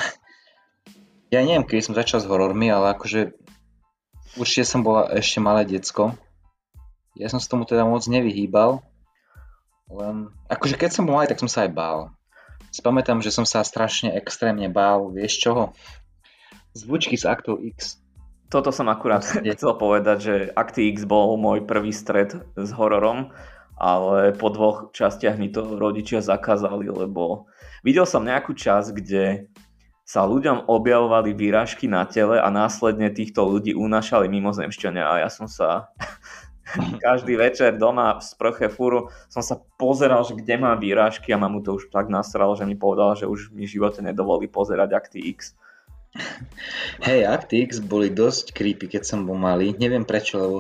Speaker 2: Ja neviem, keď som začal s horormi, ale akože určite som bola ešte malé decko. Ja som sa tomu teda moc nevyhýbal, len akože keď som bol malý, tak som sa aj bál. Spamätám, že som sa strašne extrémne bál, vieš čoho? Zvučky z Acto X.
Speaker 1: Toto som akurát chcel povedať, že Acti X bol môj prvý stred s hororom ale po dvoch častiach mi to rodičia zakázali, lebo videl som nejakú časť, kde sa ľuďom objavovali výražky na tele a následne týchto ľudí unášali mimozemšťania a ja som sa každý večer doma v sprche fúru som sa pozeral, že kde mám výrážky a mamu to už tak nasral, že mi povedal, že už mi živote nedovolí pozerať Acti X.
Speaker 2: Hej, Acti X boli dosť creepy, keď som bol malý. Neviem prečo, lebo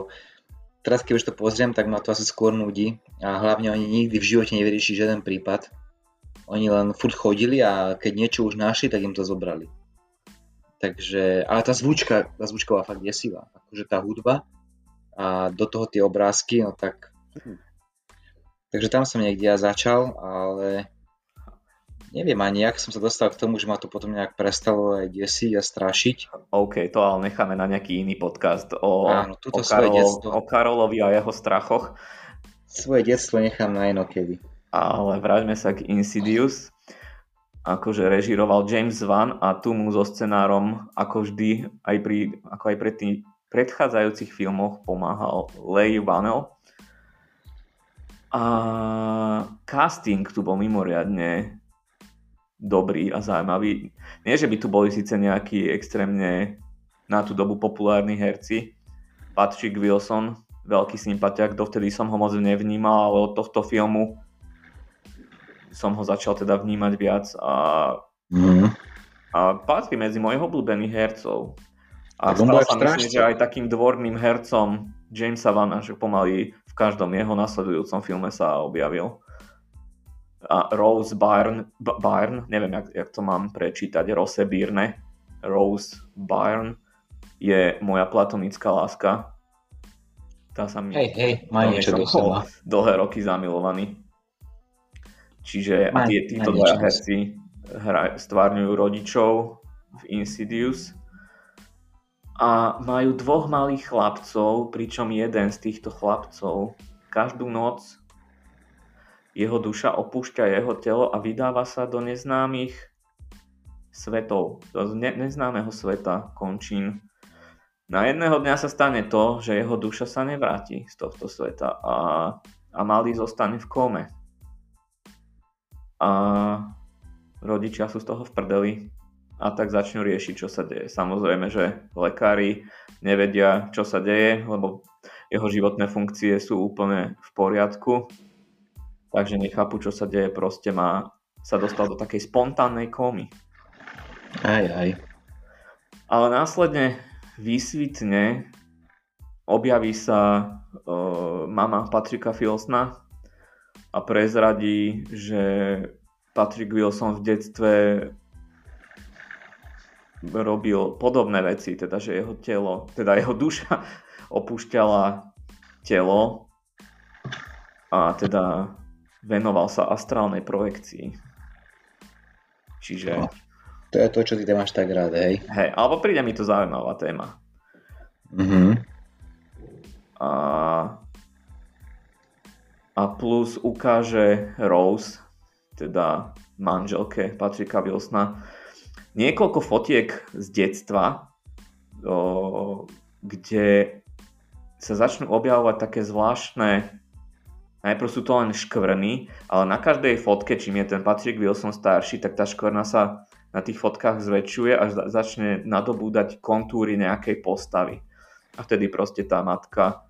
Speaker 2: teraz keď už to pozriem, tak ma to asi skôr nudí a hlavne oni nikdy v živote nevyrieši žiaden prípad. Oni len furt chodili a keď niečo už našli, tak im to zobrali. Takže, ale tá zvučka, tá zvučka bola fakt desivá. Akože tá hudba a do toho tie obrázky, no tak... Takže tam som niekde ja začal, ale neviem ani, jak som sa dostal k tomu, že ma to potom nejak prestalo aj desiť a strašiť.
Speaker 1: OK, to ale necháme na nejaký iný podcast o, Áno, o, Karol, o Karolovi a jeho strachoch.
Speaker 2: Svoje detstvo nechám na inokedy.
Speaker 1: Ale vráťme sa k Insidious. Akože režiroval James Wan a tu mu so scenárom, ako vždy, aj pri, ako aj tých predchádzajúcich filmoch pomáhal Leigh Whannell. A casting tu bol mimoriadne dobrý a zaujímavý. Nie, že by tu boli síce nejakí extrémne na tú dobu populárni herci. Patrick Wilson, veľký sympatiak, dovtedy som ho moc nevnímal, ale od tohto filmu som ho začal teda vnímať viac a, mm. a patrí medzi mojich obľúbených hercov. A stal sa myslím, že aj takým dvorným hercom Jamesa Vana, že pomaly v každom jeho nasledujúcom filme sa objavil a Rose Byrne, Byrne neviem, jak, jak to mám prečítať, Rose Byrne, Rose Byrne je moja platonická láska. Tá sa mi...
Speaker 2: Hej, hej, má niečo do seba.
Speaker 1: Dlhé roky zamilovaný. Čiže má, tie, títo dva herci stvárňujú rodičov v Insidious a majú dvoch malých chlapcov, pričom jeden z týchto chlapcov každú noc jeho duša opúšťa jeho telo a vydáva sa do neznámych svetov, do ne- neznámeho sveta končín. Na jedného dňa sa stane to, že jeho duša sa nevráti z tohto sveta a, a malý zostane v kome. A rodičia sú z toho v prdeli a tak začnú riešiť, čo sa deje. Samozrejme, že lekári nevedia, čo sa deje, lebo jeho životné funkcie sú úplne v poriadku takže nechápu, čo sa deje, proste má, sa dostal do takej spontánnej komy.
Speaker 2: Aj, aj.
Speaker 1: Ale následne vysvitne, objaví sa uh, mama Patrika Filsna a prezradí, že Patrick Wilson v detstve robil podobné veci, teda že jeho telo, teda jeho duša opúšťala telo a teda venoval sa astrálnej projekcii. Čiže... No,
Speaker 2: to je to, čo ty máš tak rád, hej?
Speaker 1: Hej, alebo príde mi to zaujímavá téma.
Speaker 2: Mhm.
Speaker 1: A a plus ukáže Rose, teda manželke Patrika Wilsona, niekoľko fotiek z detstva, o, kde sa začnú objavovať také zvláštne najprv sú to len škvrny, ale na každej fotke, čím je ten Patrick Wilson starší, tak tá škvrna sa na tých fotkách zväčšuje až začne nadobúdať kontúry nejakej postavy. A vtedy proste tá matka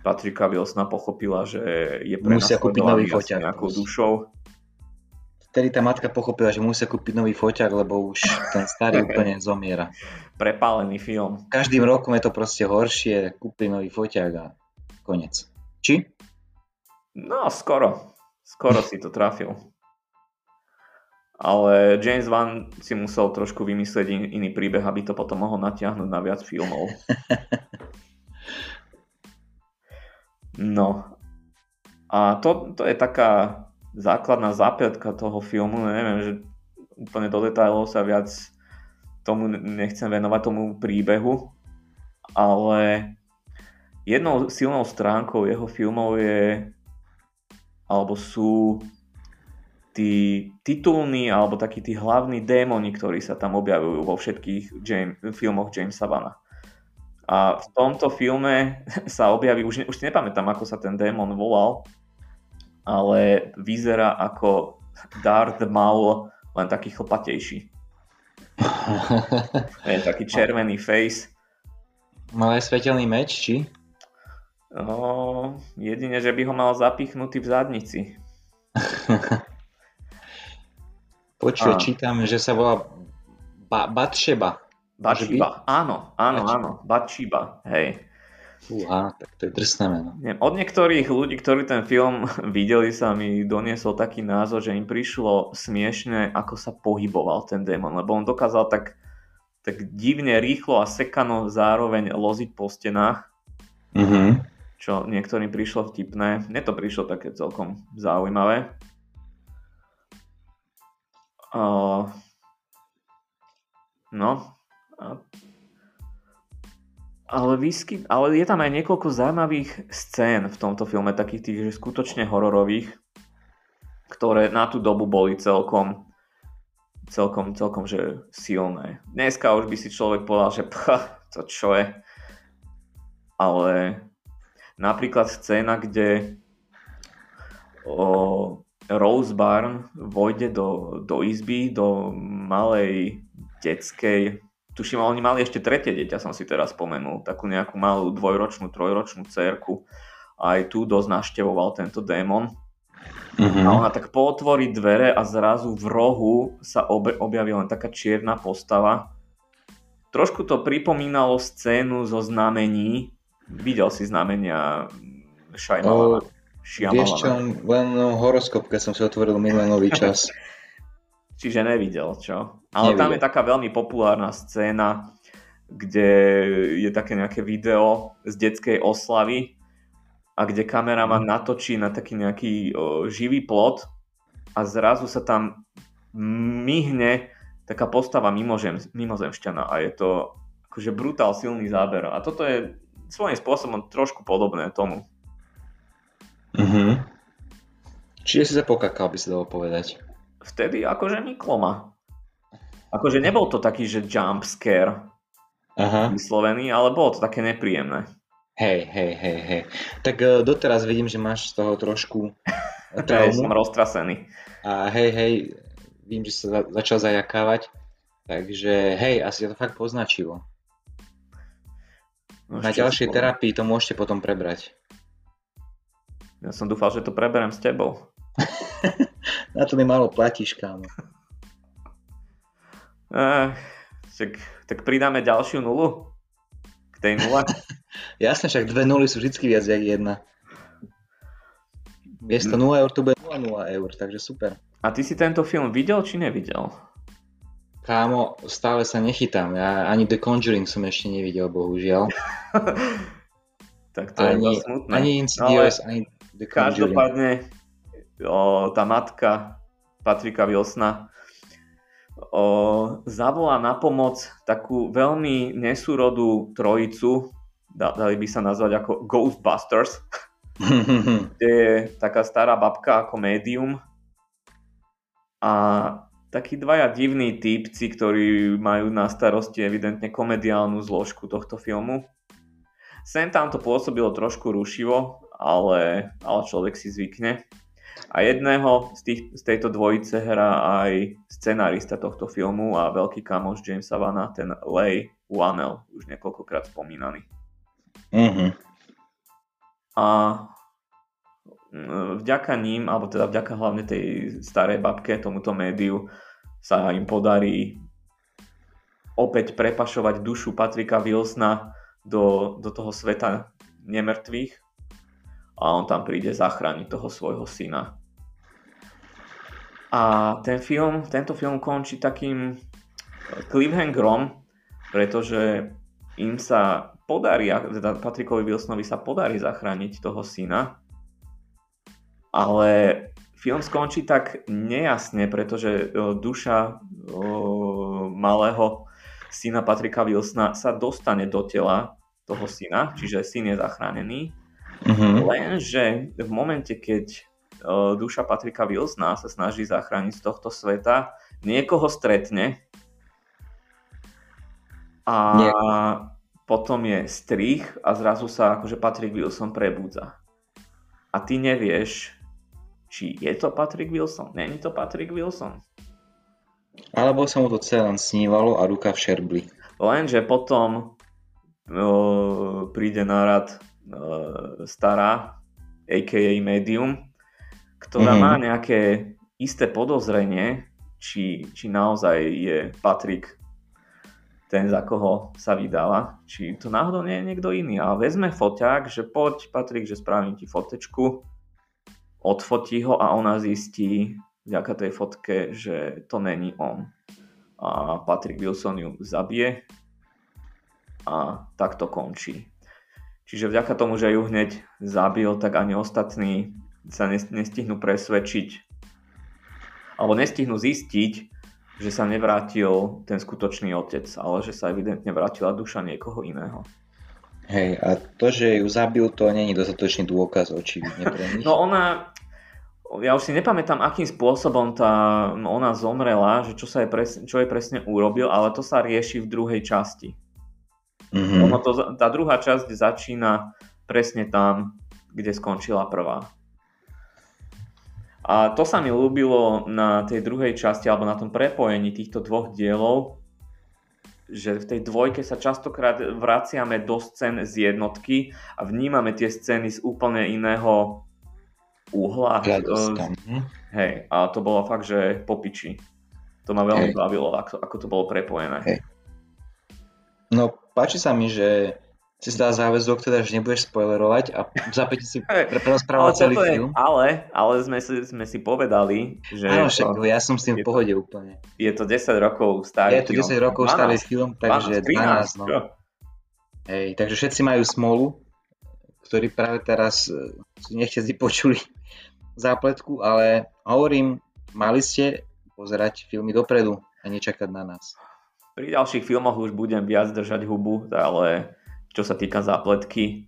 Speaker 1: Patrika Wilsona pochopila, že je pre
Speaker 2: Musia kúpiť nový foťák.
Speaker 1: nejakou dušou.
Speaker 2: Vtedy tá matka pochopila, že musia kúpiť nový foťák, lebo už ten starý úplne zomiera.
Speaker 1: Prepálený film.
Speaker 2: Každým rokom je to proste horšie, kúpi nový foťák a konec. Či?
Speaker 1: No, skoro. Skoro si to trafil. Ale James Wan si musel trošku vymyslieť in, iný príbeh, aby to potom mohol natiahnuť na viac filmov. No. A to, to je taká základná zápletka toho filmu. Neviem, že úplne do detailov sa viac tomu nechcem venovať, tomu príbehu. Ale jednou silnou stránkou jeho filmov je alebo sú tí titulní alebo takí tí hlavní démoni, ktorí sa tam objavujú vo všetkých James, filmoch Jamesa Vana. A v tomto filme sa objaví, už, už si nepamätám, ako sa ten démon volal, ale vyzerá ako Darth Maul, len taký chlpatejší. je taký červený face.
Speaker 2: Mal aj svetelný meč, či?
Speaker 1: No, jedine, že by ho mal zapichnutý v zadnici.
Speaker 2: Počuj, čítam, že sa volá ba- Batšeba.
Speaker 1: Batšiba, áno, áno, áno, Batšiba, hej.
Speaker 2: Uha, tak to je drsné meno.
Speaker 1: Od niektorých ľudí, ktorí ten film videli, sa mi doniesol taký názor, že im prišlo smiešne, ako sa pohyboval ten démon, lebo on dokázal tak, tak divne rýchlo a sekano zároveň loziť po stenách. Mm-hmm čo niektorým prišlo vtipné. Mne to prišlo také celkom zaujímavé. Uh, no. Ale, výsky, ale je tam aj niekoľko zaujímavých scén v tomto filme, takých tých že skutočne hororových, ktoré na tú dobu boli celkom celkom, celkom že silné. Dneska už by si človek povedal, že pch, to čo je. Ale Napríklad scéna, kde o, Rose Barn vojde do, do izby, do malej detskej, tuším, oni mali ešte tretie dieťa, som si teraz spomenul, takú nejakú malú dvojročnú, trojročnú cerku. Aj tu dosť naštevoval tento démon. Mm-hmm. A ona tak potvorí dvere a zrazu v rohu sa ob- objaví len taká čierna postava. Trošku to pripomínalo scénu zo znamení, videl si znamenia Shyamala.
Speaker 2: Vieš čo, len horoskop, keď som si otvoril minulý nový čas.
Speaker 1: Čiže nevidel, čo? Ale nevidel. tam je taká veľmi populárna scéna, kde je také nejaké video z detskej oslavy a kde kameraman mm. natočí na taký nejaký o, živý plot a zrazu sa tam myhne taká postava mimozem, mimozemšťana a je to akože brutál silný záber. A toto je svojím spôsobom trošku podobné tomu.
Speaker 2: Mhm. Čiže si sa pokakal, by sa dalo povedať.
Speaker 1: Vtedy akože Mikloma. Akože nebol to taký, že jump scare Aha. vyslovený, ale bolo to také nepríjemné.
Speaker 2: Hej, hej, hej, hej. Tak uh, doteraz vidím, že máš z toho trošku
Speaker 1: traumu. som roztrasený.
Speaker 2: A hej, hej, vím, že sa začal zajakávať. Takže hej, asi to fakt poznačilo. No, Na ďalšej terapii to môžete potom prebrať.
Speaker 1: Ja som dúfal, že to preberem s tebou.
Speaker 2: Na to mi málo platíš, kámo.
Speaker 1: Eh, tak, tak pridáme ďalšiu nulu? K tej nule?
Speaker 2: Jasne, však dve nuly sú vždy viac jak jedna. Miesto 0 eur to bude 0, 0 eur, takže super.
Speaker 1: A ty si tento film videl či nevidel?
Speaker 2: Kámo, stále sa nechytám. Ja ani The Conjuring som ešte nevidel, bohužiaľ.
Speaker 1: tak to ani, je smutné.
Speaker 2: Ani Insidious, no, ani The Conjuring.
Speaker 1: Každopádne o, tá matka Patrika Wilsona o, zavolá na pomoc takú veľmi nesúrodú trojicu, dali by sa nazvať ako Ghostbusters. kde je taká stará babka ako médium a takí dvaja divní typci, ktorí majú na starosti evidentne komediálnu zložku tohto filmu. Sem tam to pôsobilo trošku rušivo, ale, ale človek si zvykne. A jedného z, tých, z tejto dvojice hrá aj scenárista tohto filmu a veľký kamoš Jamesa Vana, ten Lay Whannell, už niekoľkokrát spomínaný.
Speaker 2: Mhm.
Speaker 1: A vďaka ním, alebo teda vďaka hlavne tej starej babke, tomuto médiu, sa im podarí opäť prepašovať dušu Patrika Wilsona do, do toho sveta nemrtvých a on tam príde zachrániť toho svojho syna. A ten film, tento film končí takým cliffhangerom, pretože im sa podarí, teda Patrikovi Wilsonovi sa podarí zachrániť toho syna, ale film skončí tak nejasne, pretože duša malého syna Patrika Wilsona sa dostane do tela toho syna, čiže syn je zachránený. Mm-hmm. Lenže v momente, keď duša Patrika Wilsona sa snaží zachrániť z tohto sveta, niekoho stretne a Nie. potom je strich a zrazu sa akože Patrick Wilson prebudza. A ty nevieš, či je to Patrick Wilson, není to Patrick Wilson.
Speaker 2: Alebo sa mu to celé len snívalo a ruka v šerbli.
Speaker 1: Lenže potom uh, príde na rad stará, a.k.a. medium, ktorá mm. má nejaké isté podozrenie, či, či naozaj je Patrik ten, za koho sa vydáva, či to náhodou nie je niekto iný. A vezme foťák, že poď Patrik, že spravím ti fotečku odfotí ho a ona zistí vďaka tej fotke, že to není on. A Patrick Wilson ju zabije a tak to končí. Čiže vďaka tomu, že ju hneď zabil, tak ani ostatní sa nestihnú presvedčiť alebo nestihnú zistiť, že sa nevrátil ten skutočný otec, ale že sa evidentne vrátila duša niekoho iného.
Speaker 2: Hej, a to, že ju zabil, to není dostatočný dôkaz očividne pre nich.
Speaker 1: No ona, ja už si nepamätám, akým spôsobom tá, ona zomrela, že čo, sa je presne, čo je presne urobil, ale to sa rieši v druhej časti. Mm-hmm. Ono to, tá druhá časť začína presne tam, kde skončila prvá. A to sa mi ľúbilo na tej druhej časti, alebo na tom prepojení týchto dvoch dielov, že v tej dvojke sa častokrát vraciame do scén z jednotky a vnímame tie scény z úplne iného uhla.
Speaker 2: Hm?
Speaker 1: Hej, a to bolo fakt, že popiči. To ma veľmi Hej. bavilo, ako, ako to bolo prepojené. Hej.
Speaker 2: No, páči sa mi, že si dá záväzok, teda, že nebudeš spoilerovať a v zápäti si prerozprával celý je, film.
Speaker 1: Ale, ale sme, si, sme si povedali, že...
Speaker 2: Áno, však, to, ja som s tým v pohode to, úplne.
Speaker 1: Je to 10 rokov starý
Speaker 2: film. Je to 10 rokov 12, starý film, takže 12, 12 no. Hej, takže všetci majú smolu, ktorí práve teraz e, si nechce počuli zápletku, ale hovorím, mali ste pozerať filmy dopredu a nečakať na nás.
Speaker 1: Pri ďalších filmoch už budem viac držať hubu, ale čo sa týka zápletky.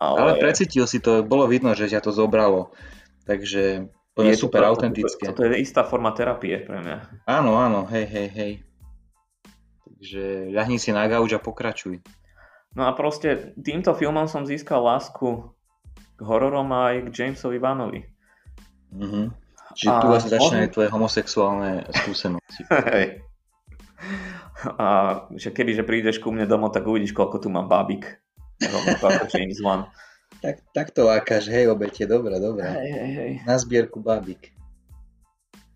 Speaker 2: Ale, ale precítil si to, bolo vidno, že ťa to zobralo. Takže to je super to, autentické.
Speaker 1: To, to, to je istá forma terapie pre mňa.
Speaker 2: Áno, áno, hej, hej, hej. Takže ľahni si na gauč a pokračuj.
Speaker 1: No a proste týmto filmom som získal lásku k hororom aj k Jamesovi Vanovi.
Speaker 2: Mm-hmm. Čiže a tu asi začínajú tvoje homosexuálne skúsenosti.
Speaker 1: Hej. A že keby že prídeš ku mne domov, tak uvidíš, koľko tu mám bábik. Rovnako ako James Wan.
Speaker 2: Tak, tak to lákaš, hej, obete, dobre, dobre.
Speaker 1: Hej, hej, hej.
Speaker 2: Na zbierku bábik.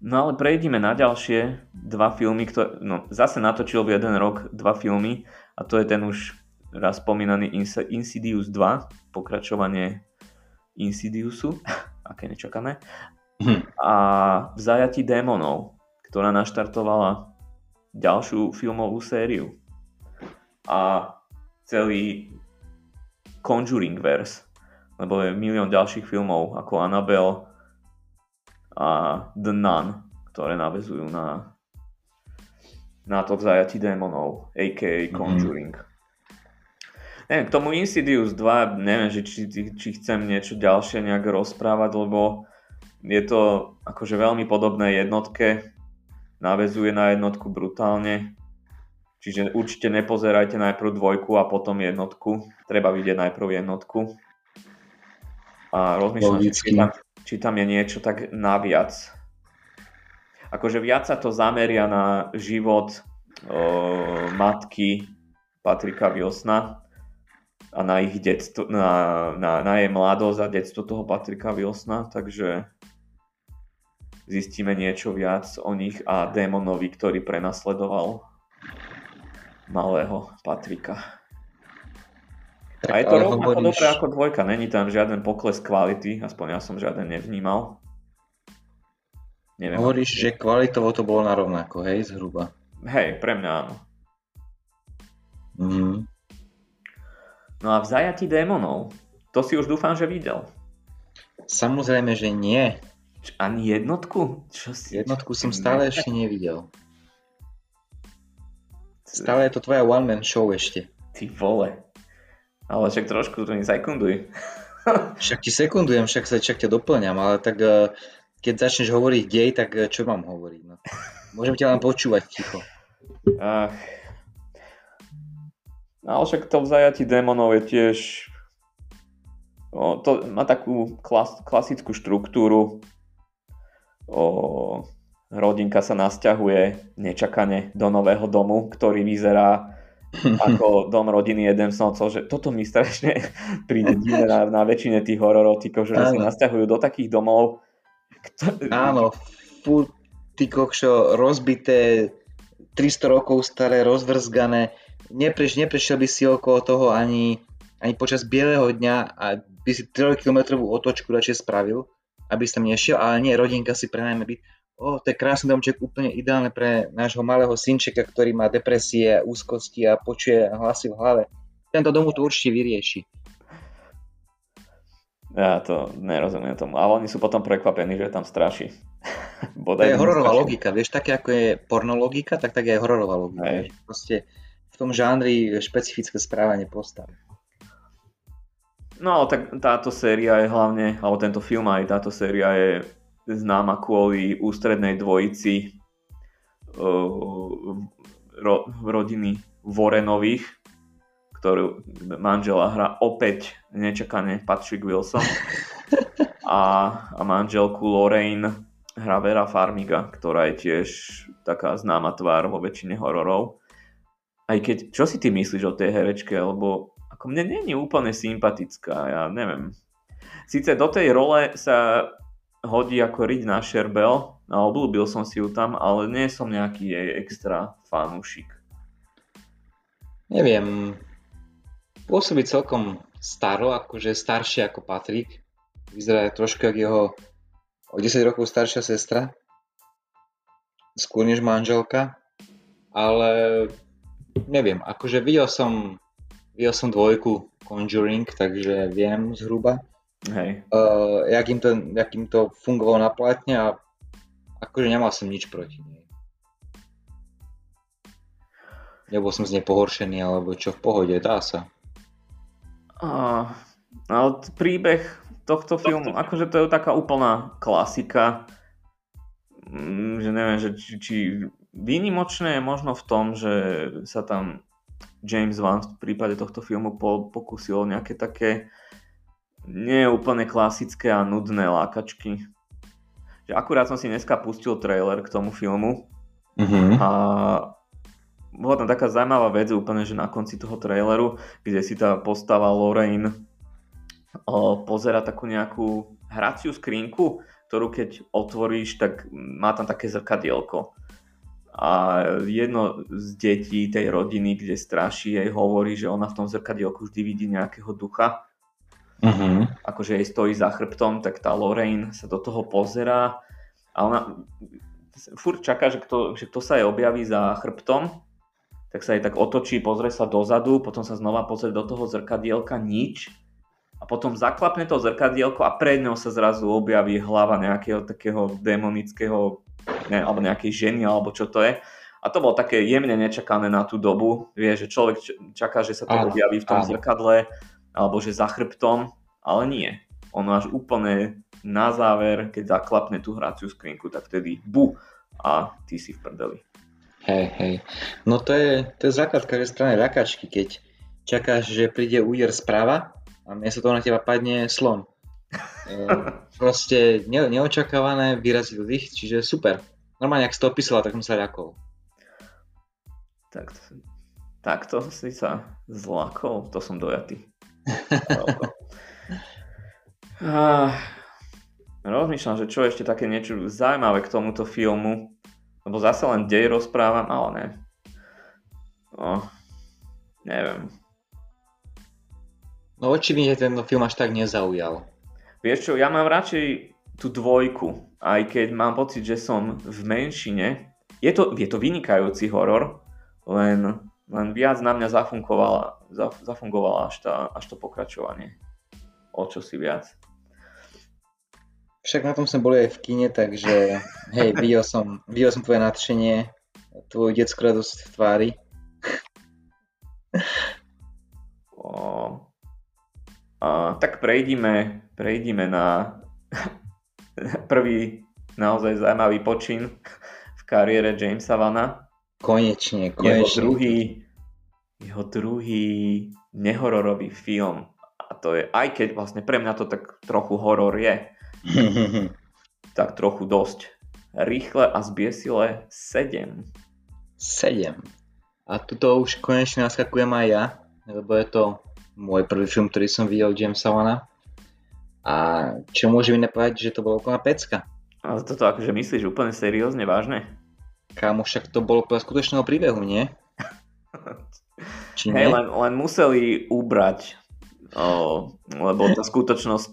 Speaker 1: No ale prejdime na ďalšie dva filmy, ktoré, no zase natočil v jeden rok dva filmy a to je ten už raz spomínaný Insidious 2, pokračovanie Insidiousu, aké nečakané, hm. a v zajati démonov, ktorá naštartovala ďalšiu filmovú sériu. A celý Conjuring verse, lebo je milión ďalších filmov ako Annabelle a The Nun, ktoré navezujú na, na to v zajati démonov, a.k.a. Mhm. Conjuring. Mm-hmm. Neviem, k tomu Insidious 2, neviem, že či, či chcem niečo ďalšie nejak rozprávať, lebo je to akože veľmi podobné jednotke, navezuje na jednotku brutálne, čiže určite nepozerajte najprv dvojku a potom jednotku, treba vidieť najprv jednotku. A rozmýšľam, či tam, či tam je niečo tak naviac. Akože viac sa to zameria na život o, matky Patrika Wilsona, a na ich detstvo, na, na, na jej mladosť a detstvo toho Patrika Wilsona, takže zistíme niečo viac o nich a démonovi, ktorý prenasledoval malého Patrika. Tak, a je to rovnako hovoríš... dobré ako dvojka, není tam žiaden pokles kvality, aspoň ja som žiaden nevnímal.
Speaker 2: Neviem, Hovoríš, že kvalitovo to bolo na rovnako, hej, zhruba?
Speaker 1: Hej, pre mňa áno.
Speaker 2: Mm.
Speaker 1: No a v zajati démonov, to si už dúfam, že videl.
Speaker 2: Samozrejme, že nie.
Speaker 1: Ani jednotku? Čo si,
Speaker 2: jednotku čo som stále ešte nevidel. Stále je to tvoja one-man show ešte.
Speaker 1: Ty vole. Ale však trošku to nesekunduj.
Speaker 2: však ti sekundujem, však sa však ťa doplňam, ale tak eh, keď začneš hovoriť dej, tak eh, čo mám hovoriť? No? Môžem ťa len počúvať ticho.
Speaker 1: Ach, No, ale však to v zajati démonov je tiež... O, to má takú klas, klasickú štruktúru. O, rodinka sa nasťahuje nečakane do nového domu, ktorý vyzerá ako dom rodiny Edemsovcov, že toto mi strašne príde na, na väčšine tých hororov, že sa nasťahujú do takých domov.
Speaker 2: Kto... Áno, fú, ty kokšo, rozbité, 300 rokov staré, rozvrzgané, nepreš, neprešiel by si okolo toho ani, ani počas bieleho dňa a by si 3 km otočku radšej spravil, aby tam nešiel, ale nie, rodinka si prenajme byť. O, to je krásny domček, úplne ideálne pre nášho malého synčeka, ktorý má depresie, úzkosti a počuje hlasy v hlave. Tento domu to určite vyrieši.
Speaker 1: Ja to nerozumiem tomu. Ale oni sú potom prekvapení, že tam straší.
Speaker 2: Bodaj to je hororová straší. logika, vieš, také ako je pornologika, tak tak je hororová logika. Hej. Proste v tom žánri špecifické správanie postav.
Speaker 1: No, tak táto séria je hlavne, alebo tento film aj táto séria je známa kvôli ústrednej dvojici uh, ro, rodiny Vorenových, ktorú manžela hrá opäť nečakane Patrick Wilson. A, a manželku Lorraine hrá Vera Farmiga, ktorá je tiež taká známa tvár vo väčšine hororov. Aj keď, čo si ty myslíš o tej herečke, lebo ako mne je úplne sympatická, ja neviem. Sice do tej role sa hodí ako riť na šerbel a obľúbil som si ju tam, ale nie som nejaký jej extra fanúšik.
Speaker 2: Neviem, pôsobí celkom staro, akože staršie ako Patrik. Vyzerá trošku ako jeho o 10 rokov staršia sestra. Skôr než manželka. Ale neviem, akože videl som, videl som dvojku Conjuring, takže viem zhruba.
Speaker 1: Hej.
Speaker 2: Uh, jak, im to, jak im to fungovalo na platne a akože nemal som nič proti nej. Nebol som z nej pohoršený, alebo čo v pohode, dá sa.
Speaker 1: Uh, ale príbeh tohto filmu, tohto... akože to je taká úplná klasika, mm, že neviem, že či, či Výnimočné je možno v tom, že sa tam James Wan v prípade tohto filmu po, pokusil nejaké také nie úplne klasické a nudné lákačky. Že akurát som si dneska pustil trailer k tomu filmu
Speaker 2: mm-hmm.
Speaker 1: a bola tam taká zaujímavá vec úplne, že na konci toho traileru, kde si tá postava Lorraine o, pozera takú nejakú hraciu skrinku, ktorú keď otvoríš, tak má tam také zrkadielko a jedno z detí tej rodiny, kde straší, jej hovorí, že ona v tom zrkadielku vždy vidí nejakého ducha.
Speaker 2: Uh-huh.
Speaker 1: Akože jej stojí za chrbtom, tak tá Lorraine sa do toho pozerá a ona furt čaká, že kto, že kto sa jej objaví za chrbtom, tak sa jej tak otočí, pozrie sa dozadu, potom sa znova pozrie do toho zrkadielka, nič. A potom zaklapne to zrkadielko a pred ňou sa zrazu objaví hlava nejakého takého demonického ne, alebo nejakej ženy, alebo čo to je. A to bolo také jemne nečakané na tú dobu. Vie, že človek čaká, že sa to objaví v tom áno. zrkadle, alebo že za chrbtom, ale nie. Ono až úplne na záver, keď zaklapne tú hraciu skrinku, tak vtedy bu a ty si v prdeli.
Speaker 2: Hej, hej. No to je, to je základ každej strany rakačky, keď čakáš, že príde úder správa a miesto toho na teba padne slon. E, proste ne, neočakávané vyrazil dých, čiže super. Normálne, ak si to opísala, tak som sa ľakol.
Speaker 1: Tak, takto si sa zlakol, to som dojatý. ah, rozmýšľam, že čo ešte také niečo zaujímavé k tomuto filmu, lebo zase len dej rozprávam, ale ne. No, neviem.
Speaker 2: No očividne ten film až tak nezaujal.
Speaker 1: Vieš čo, ja mám radšej tú dvojku, aj keď mám pocit, že som v menšine. Je to, je to vynikajúci horor, len, len viac na mňa zafungovala, zafungovala až, tá, až to pokračovanie. O čo si viac.
Speaker 2: Však na tom sme boli aj v kine, takže hej, videl som, videl som tvoje nadšenie, tvoju detskú radosť v tvári.
Speaker 1: O, a, tak prejdime, prejdime na prvý naozaj zaujímavý počin v kariére Jamesa Vana.
Speaker 2: Konečne, konečne.
Speaker 1: Jeho druhý, jeho druhý nehororový film. A to je, aj keď vlastne pre mňa to tak trochu horor je, tak trochu dosť. Rýchle a zbiesile 7.
Speaker 2: 7. A tuto už konečne naskakujem aj ja, lebo je to môj prvý film, ktorý som videl Jamesa Vana. A čo môže mi nepovedať, že to bola úplná pecka.
Speaker 1: Ale toto akože myslíš úplne seriózne, vážne?
Speaker 2: Kámo, však to bolo podľa skutočného príbehu, nie?
Speaker 1: Či nie? Hej, len, len museli ubrať, o, lebo tá skutočnosť,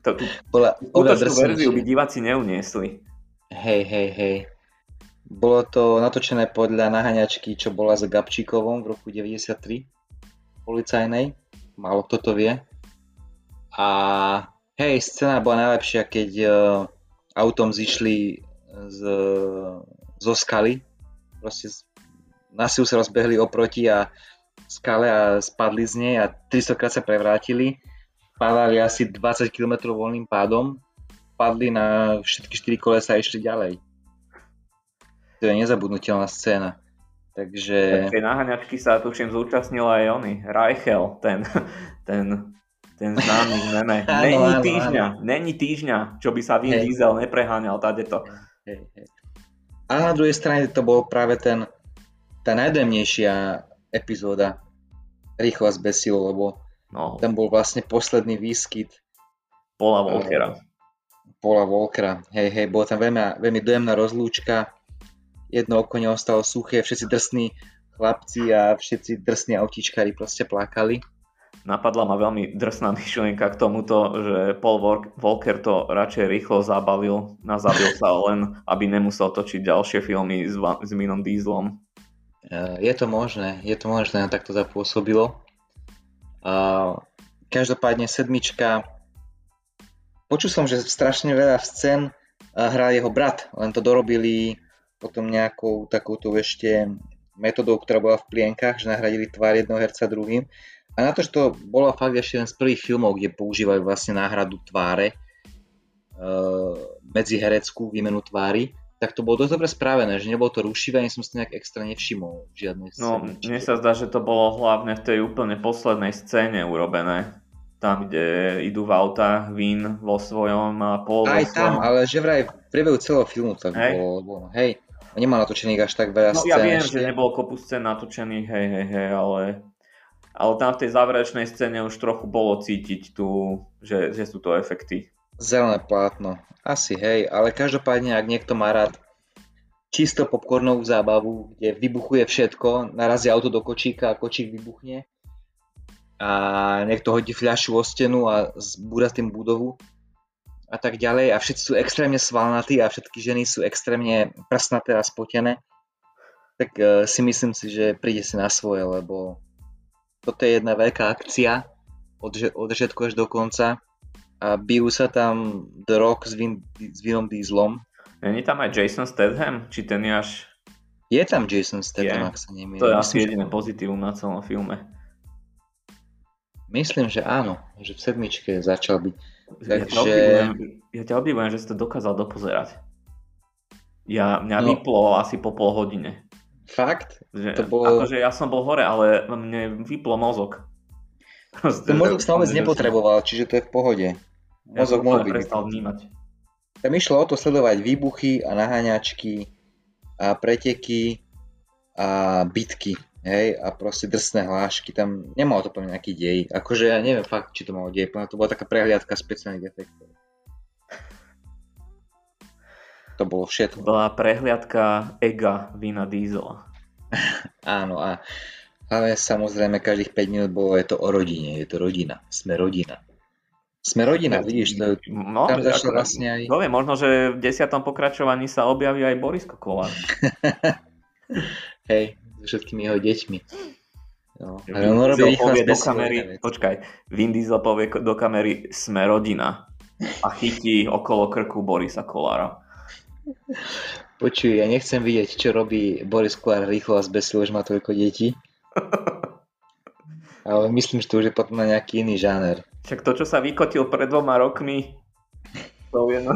Speaker 1: to, tú bola, skutočnú verziu by diváci neuniesli.
Speaker 2: Hej, hej, hej. Bolo to natočené podľa nahaňačky, čo bola za Gabčíkovom v roku 93 policajnej. Málo kto to vie. A hej, scéna bola najlepšia, keď uh, autom zišli z zo skaly. Proste na silu sa rozbehli oproti a skale a spadli z nej a 300 krát sa prevrátili. Padali asi 20 km voľným pádom. Padli na všetky 4 kolesa a išli ďalej. To je nezabudnutelná scéna. Takže...
Speaker 1: Tej sa tuším zúčastnil aj oni. Reichel, ten, ten, ten známy meme. Není týždňa, není týždňa, čo by sa Vin hey. Diesel nepreháňal tadeto. Hey, hey.
Speaker 2: A na druhej strane to bol práve ten, tá najdemnejšia epizóda Rýchlo zbesilo, lebo no. tam bol vlastne posledný výskyt
Speaker 1: Pola Volkera.
Speaker 2: Pola Volkera, hej, hej, bola tam veľmi, veľmi dojemná rozlúčka, jedno oko neostalo suché, všetci drsní chlapci a všetci drsní autičkári proste plakali
Speaker 1: napadla ma veľmi drsná myšlienka k tomuto, že Paul Walker to radšej rýchlo zabalil, nazabil sa len, aby nemusel točiť ďalšie filmy s, s Minom Dieslom.
Speaker 2: E, je to možné, je to možné, tak to zapôsobilo. Každopádne sedmička, počul som, že strašne veľa scén e, hrá jeho brat, len to dorobili potom nejakou takouto ešte metodou, ktorá bola v plienkach, že nahradili tvár jednoho herca druhým a na to, že to bolo fakt ešte jeden z prvých filmov, kde používajú vlastne náhradu tváre uh, medzi hereckú výmenu tvári, tak to bolo dosť dobre spravené, že nebolo to rušivé, ani som si nejak extra nevšimol žiadne
Speaker 1: No, mne sa zdá, že to bolo hlavne v tej úplne poslednej scéne urobené. Tam, kde idú v autách, Vin vo svojom a Paul
Speaker 2: Aj tam, ale že vraj v priebehu celého filmu tak hej. bolo, lebo hej, nemá natočených až tak veľa
Speaker 1: no, scén. ja viem, ešte. že nebolo kopu scén natočených, hej, hej, hej, ale ale tam v tej záverečnej scéne už trochu bolo cítiť tu, že, že sú to efekty.
Speaker 2: Zelené plátno, asi hej, ale každopádne, ak niekto má rád čisto popcornovú zábavu, kde vybuchuje všetko, narazí auto do kočíka a kočík vybuchne a niekto hodí fľašu o stenu a zbúra tým budovu a tak ďalej. A všetci sú extrémne svalnatí a všetky ženy sú extrémne prsnaté a spotené, tak uh, si myslím si, že príde si na svoje, lebo toto je jedna veľká akcia od, od začiatku až do konca a bijú sa tam The Rock s, Vin, s Vinom Dieslom.
Speaker 1: Není tam aj Jason Statham? Či ten je až...
Speaker 2: Je tam Jason Statham, ak sa nemýlim.
Speaker 1: To je asi
Speaker 2: Myslím, že-
Speaker 1: jediné pozitívum na celom filme.
Speaker 2: Myslím, že áno, že v sedmičke začal byť.
Speaker 1: Ja, ťa
Speaker 2: Takže-
Speaker 1: obdivujem, ja ťa obdivujem, že si to dokázal dopozerať. Ja, mňa
Speaker 2: No.
Speaker 1: vyplo asi po pol hodine.
Speaker 2: Fakt?
Speaker 1: Že,
Speaker 2: To bolo-
Speaker 1: Akože ja som bol hore, ale mne vyplo mozog.
Speaker 2: Ten mozog som vôbec nepotreboval, čiže to je v pohode.
Speaker 1: Ja
Speaker 2: Mozog mohol
Speaker 1: úplne
Speaker 2: byť.
Speaker 1: prestal vnímať.
Speaker 2: Tam išlo o to sledovať výbuchy a naháňačky a preteky a bitky, hej, a proste drsné hlášky, tam nemalo to plne nejaký dej. Akože ja neviem fakt, či to malo dej, to bola taká prehliadka špeciálnych efektov. To bolo všetko.
Speaker 1: Bola prehliadka Ega Vina Diesela.
Speaker 2: Áno a ale samozrejme každých 5 minút bolo, je to o rodine, je to rodina, sme rodina. Sme rodina, vidíš, to,
Speaker 1: No,
Speaker 2: tam
Speaker 1: ako-
Speaker 2: začalo vlastne aj...
Speaker 1: Kto vie, možno, že v desiatom pokračovaní sa objaví aj Boris Kokolár.
Speaker 2: Hej, so všetkými jeho deťmi. No, ale on robí
Speaker 1: povie do kamery, počkaj, Vin Diesel povie do kamery sme rodina a chytí okolo krku Borisa Kolára.
Speaker 2: Počuj, ja nechcem vidieť, čo robí Boris Kolár rýchlo a zbesilo, že má toľko detí. Ale myslím, že to už je potom na nejaký iný žáner.
Speaker 1: Však to, čo sa vykotil pred dvoma rokmi, to je no...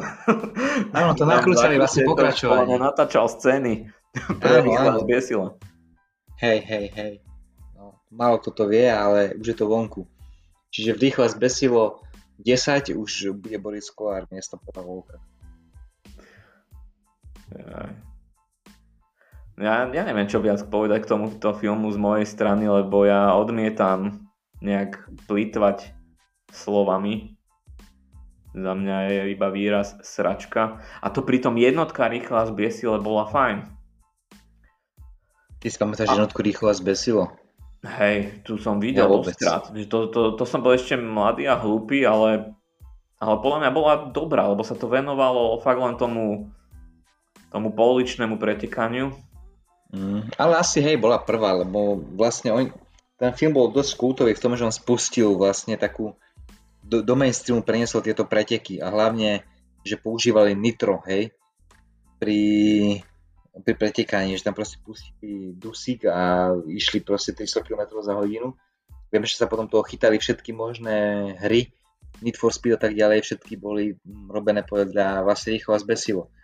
Speaker 2: Áno, to nakrúcali vlastne pokračovanie.
Speaker 1: Natáčal scény
Speaker 2: Áno,
Speaker 1: rýchlo
Speaker 2: áno.
Speaker 1: zbiesilo.
Speaker 2: Hej, hej, hej. No, málo kto to vie, ale už je to vonku. Čiže v rýchle zbesilo 10, už bude Boris Kolár miesto.
Speaker 1: Jaj. Ja, ja neviem, čo viac povedať k tomuto filmu z mojej strany, lebo ja odmietam nejak plýtvať slovami. Za mňa je iba výraz sračka. A to pritom jednotka rýchla zbiesile bola fajn.
Speaker 2: Ty si pamätáš jednotku rýchlo a zbesilo?
Speaker 1: Hej, tu som videl
Speaker 2: Ja.
Speaker 1: Že to, to, to som bol ešte mladý a hlúpy, ale, ale podľa mňa bola dobrá, lebo sa to venovalo fakt len tomu, tomu pouličnému pretekaniu.
Speaker 2: Mm, ale asi hej, bola prvá, lebo vlastne on, ten film bol dosť kultový v tom, že on spustil vlastne takú do, do mainstreamu preniesol tieto preteky a hlavne, že používali nitro, hej, pri, pri pretekaní, že tam proste pustili dusík a išli proste 300 km za hodinu. Viem, že sa potom toho chytali všetky možné hry, Need for Speed a tak ďalej, všetky boli mm, robené podľa vlastne rýchlo a zbesilo.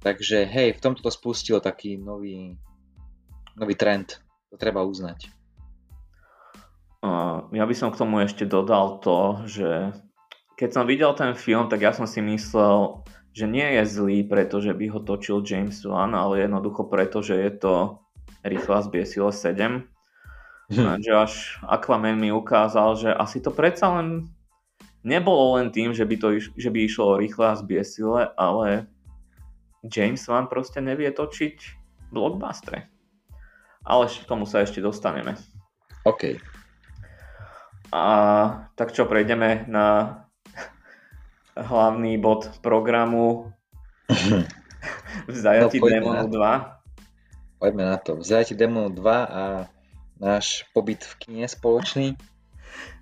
Speaker 2: Takže hej, v tomto to spustilo taký nový, nový trend. To treba uznať.
Speaker 1: Ja by som k tomu ešte dodal to, že keď som videl ten film, tak ja som si myslel, že nie je zlý, pretože by ho točil James Wan, ale jednoducho preto, že je to rýchla zbiesilo 7.
Speaker 2: Hm.
Speaker 1: Že až Aquaman mi ukázal, že asi to predsa len nebolo len tým, že by, to iš, že by išlo o rýchle a zbiesile, ale James Wan proste nevie točiť blockbustery. Ale k tomu sa ešte dostaneme.
Speaker 2: OK.
Speaker 1: A tak čo, prejdeme na hlavný bod programu v zajati
Speaker 2: No, na
Speaker 1: 2.
Speaker 2: Poďme na to. Vzájte Demonu 2 a náš pobyt v kine spoločný.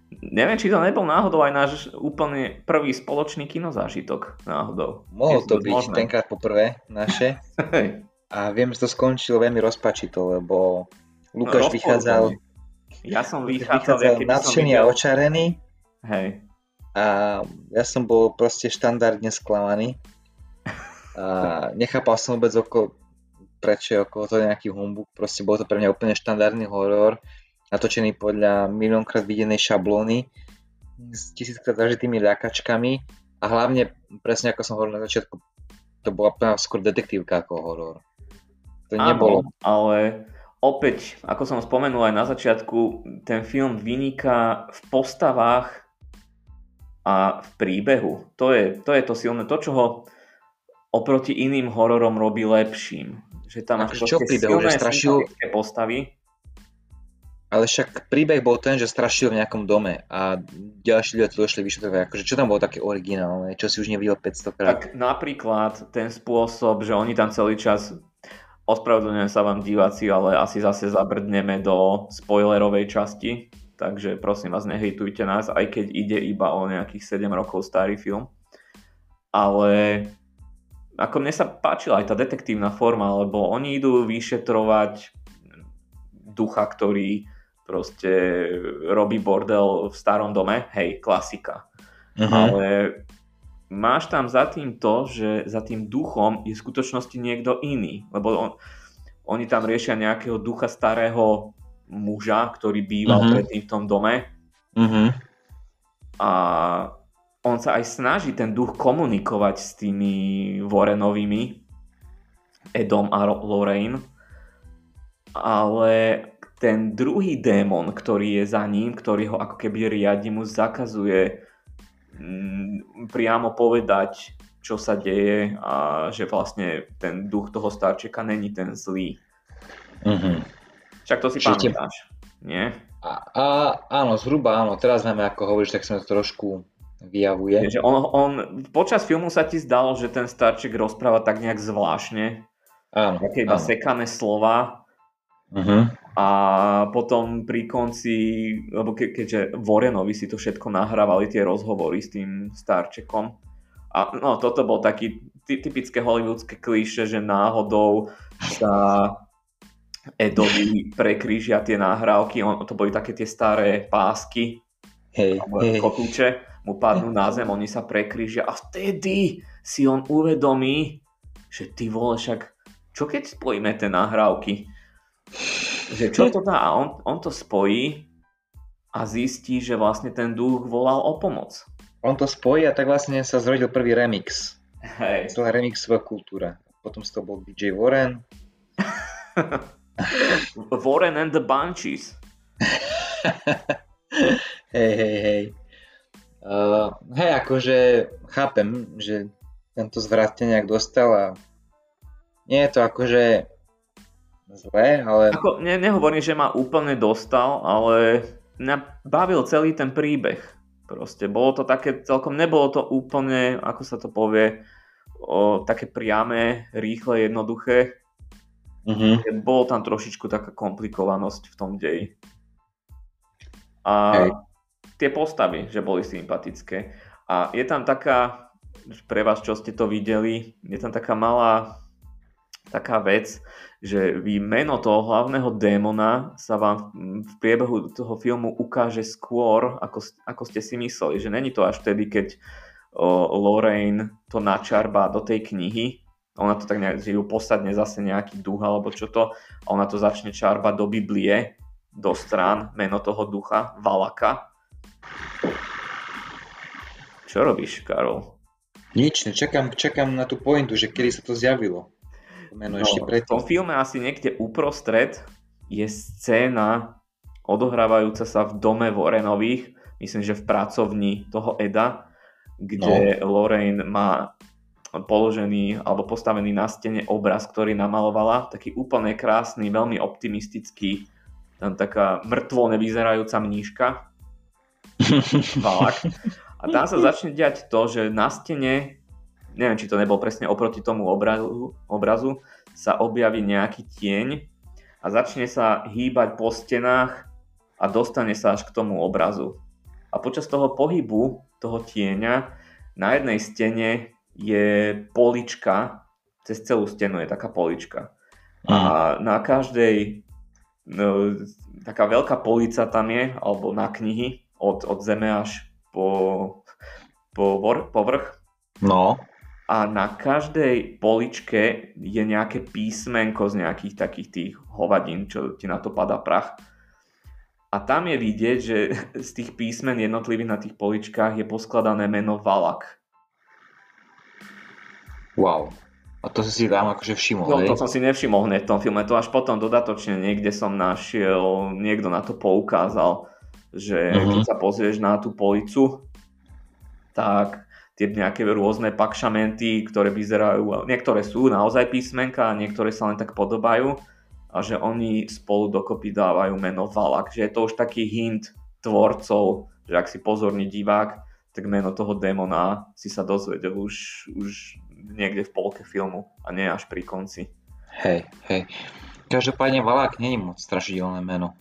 Speaker 1: Neviem, či to nebol náhodou aj náš úplne prvý spoločný kinozážitok náhodou.
Speaker 2: Mohol to byť
Speaker 1: možné.
Speaker 2: tenkrát poprvé naše. A viem, že to skončilo veľmi rozpačito, lebo Lukáš
Speaker 1: No,
Speaker 2: vychádzal,
Speaker 1: Ja som vychádzal,
Speaker 2: vychádzal nadšený a očarený
Speaker 1: Hej.
Speaker 2: a ja som bol proste štandardne sklamaný. A nechápal som vôbec okolo, prečo je okolo toho nejaký humbuk. Proste bol to pre mňa úplne štandardný horor, natočený podľa miliónkrát videnej šablóny s tisíckrát zažitými ľakačkami a hlavne, presne ako som hovoril na začiatku, to bola skôr detektívka ako horor. To nebolo.
Speaker 1: Áno, ale opäť, ako som spomenul aj na začiatku, ten film vyniká v postavách a v príbehu. To je to, je to silné. To, čo ho oproti iným hororom robí lepším. Že tam máš
Speaker 2: čo príbehu, že strašil-
Speaker 1: postavy.
Speaker 2: Ale však príbeh bol ten, že strašil v nejakom dome a ďalší ľudia to došli vyšetrovať. Akože čo tam bolo také originálne, čo si už nevidel 500 krát.
Speaker 1: Tak napríklad ten spôsob, že oni tam celý čas ospravedlňujem sa vám diváci, ale asi zase zabrdneme do spoilerovej časti, takže prosím vás, nehejtujte nás, aj keď ide iba o nejakých 7 rokov starý film. Ale ako mne sa páčila aj tá detektívna forma, lebo oni idú vyšetrovať ducha, ktorý proste robí bordel v starom dome, hej, klasika. Uh-huh. Ale máš tam za tým to, že za tým duchom je v skutočnosti niekto iný, lebo on, oni tam riešia nejakého ducha starého muža, ktorý býval uh-huh. predtým v tom dome. Uh-huh. A on sa aj snaží ten duch komunikovať s tými Warrenovými, Edom a Lorraine, ale ten druhý démon, ktorý je za ním, ktorý ho ako keby riadi, mu zakazuje mm, priamo povedať, čo sa deje a že vlastne ten duch toho starčeka není ten zlý. Mm-hmm. Však to si Čiže pamätáš, nie?
Speaker 2: A, a, áno, zhruba áno. Teraz máme, ako hovoríš, tak sa to trošku vyjavuje.
Speaker 1: Že on, on, počas filmu sa ti zdalo, že ten starček rozpráva tak nejak zvláštne. Áno, také iba áno. sekané slova. Uh-huh. A potom pri konci, lebo ke, keďže Vorenovi si to všetko nahrávali, tie rozhovory s tým starčekom. A no, toto bol taký typické hollywoodske klíše, že náhodou sa Edovi prekrížia tie nahrávky, on, to boli také tie staré pásky,
Speaker 2: hej, hej.
Speaker 1: kotúče, mu padnú na zem, oni sa prekrížia a vtedy si on uvedomí, že ty vole, však čo keď spojíme tie nahrávky? Že čo to dá? A on, on to spojí a zistí, že vlastne ten duch volal o pomoc.
Speaker 2: On to spojí a tak vlastne sa zrodil prvý remix.
Speaker 1: Hej.
Speaker 2: Celá remixová kultúra. Potom toho bol DJ Warren.
Speaker 1: Warren and the Bunchies.
Speaker 2: hej, hej, hej. Uh, hej, akože chápem, že tento zvrat nejak dostal a nie je to akože zlé, ale...
Speaker 1: Ako, ne, nehovorím, že ma úplne dostal, ale mňa bavil celý ten príbeh. Proste bolo to také, celkom nebolo to úplne, ako sa to povie, o, také priame, rýchle, jednoduché. Mm-hmm. Bolo tam trošičku taká komplikovanosť v tom deji. A Hej. tie postavy, že boli sympatické. A je tam taká, pre vás, čo ste to videli, je tam taká malá taká vec, že vy meno toho hlavného démona sa vám v priebehu toho filmu ukáže skôr, ako, ako ste si mysleli. Že není to až vtedy, keď o, Lorraine to načarba do tej knihy, ona to tak nejak, že ju posadne zase nejaký duch alebo čo to, a ona to začne čarbať do Biblie, do strán, meno toho ducha, Valaka. Čo robíš, Karol?
Speaker 2: Nič, čakám, čakám na tú pointu, že kedy sa to zjavilo meno no, ešte predtým.
Speaker 1: V tom filme asi niekde uprostred je scéna odohrávajúca sa v dome Warrenových, myslím, že v pracovni toho Eda, kde no. Lorraine má položený alebo postavený na stene obraz, ktorý namalovala, taký úplne krásny, veľmi optimistický, tam taká mŕtvo nevyzerajúca mníška. A tam sa začne diať to, že na stene neviem, či to nebol presne oproti tomu obrazu, obrazu sa objaví nejaký tieň a začne sa hýbať po stenách a dostane sa až k tomu obrazu. A počas toho pohybu, toho tieňa, na jednej stene je polička, cez celú stenu je taká polička. A na každej, no, taká veľká polica tam je, alebo na knihy, od, od zeme až po, po povrch.
Speaker 2: No
Speaker 1: a na každej poličke je nejaké písmenko z nejakých takých tých hovadín, čo ti na to padá prach. A tam je vidieť, že z tých písmen jednotlivých na tých poličkách je poskladané meno Valak.
Speaker 2: Wow. A to si si tam akože všimol,
Speaker 1: No, to som si nevšimol hneď v tom filme, to až potom dodatočne niekde som našiel, niekto na to poukázal, že uh-huh. keď sa pozrieš na tú policu, tak tie nejaké rôzne pakšamenty, ktoré vyzerajú, niektoré sú naozaj písmenka a niektoré sa len tak podobajú a že oni spolu dokopy dávajú meno Valak, že je to už taký hint tvorcov, že ak si pozorný divák, tak meno toho démona si sa dozvedel už, už niekde v polke filmu a nie až pri konci.
Speaker 2: Hej, hej. Každopádne Valák není moc strašidelné meno.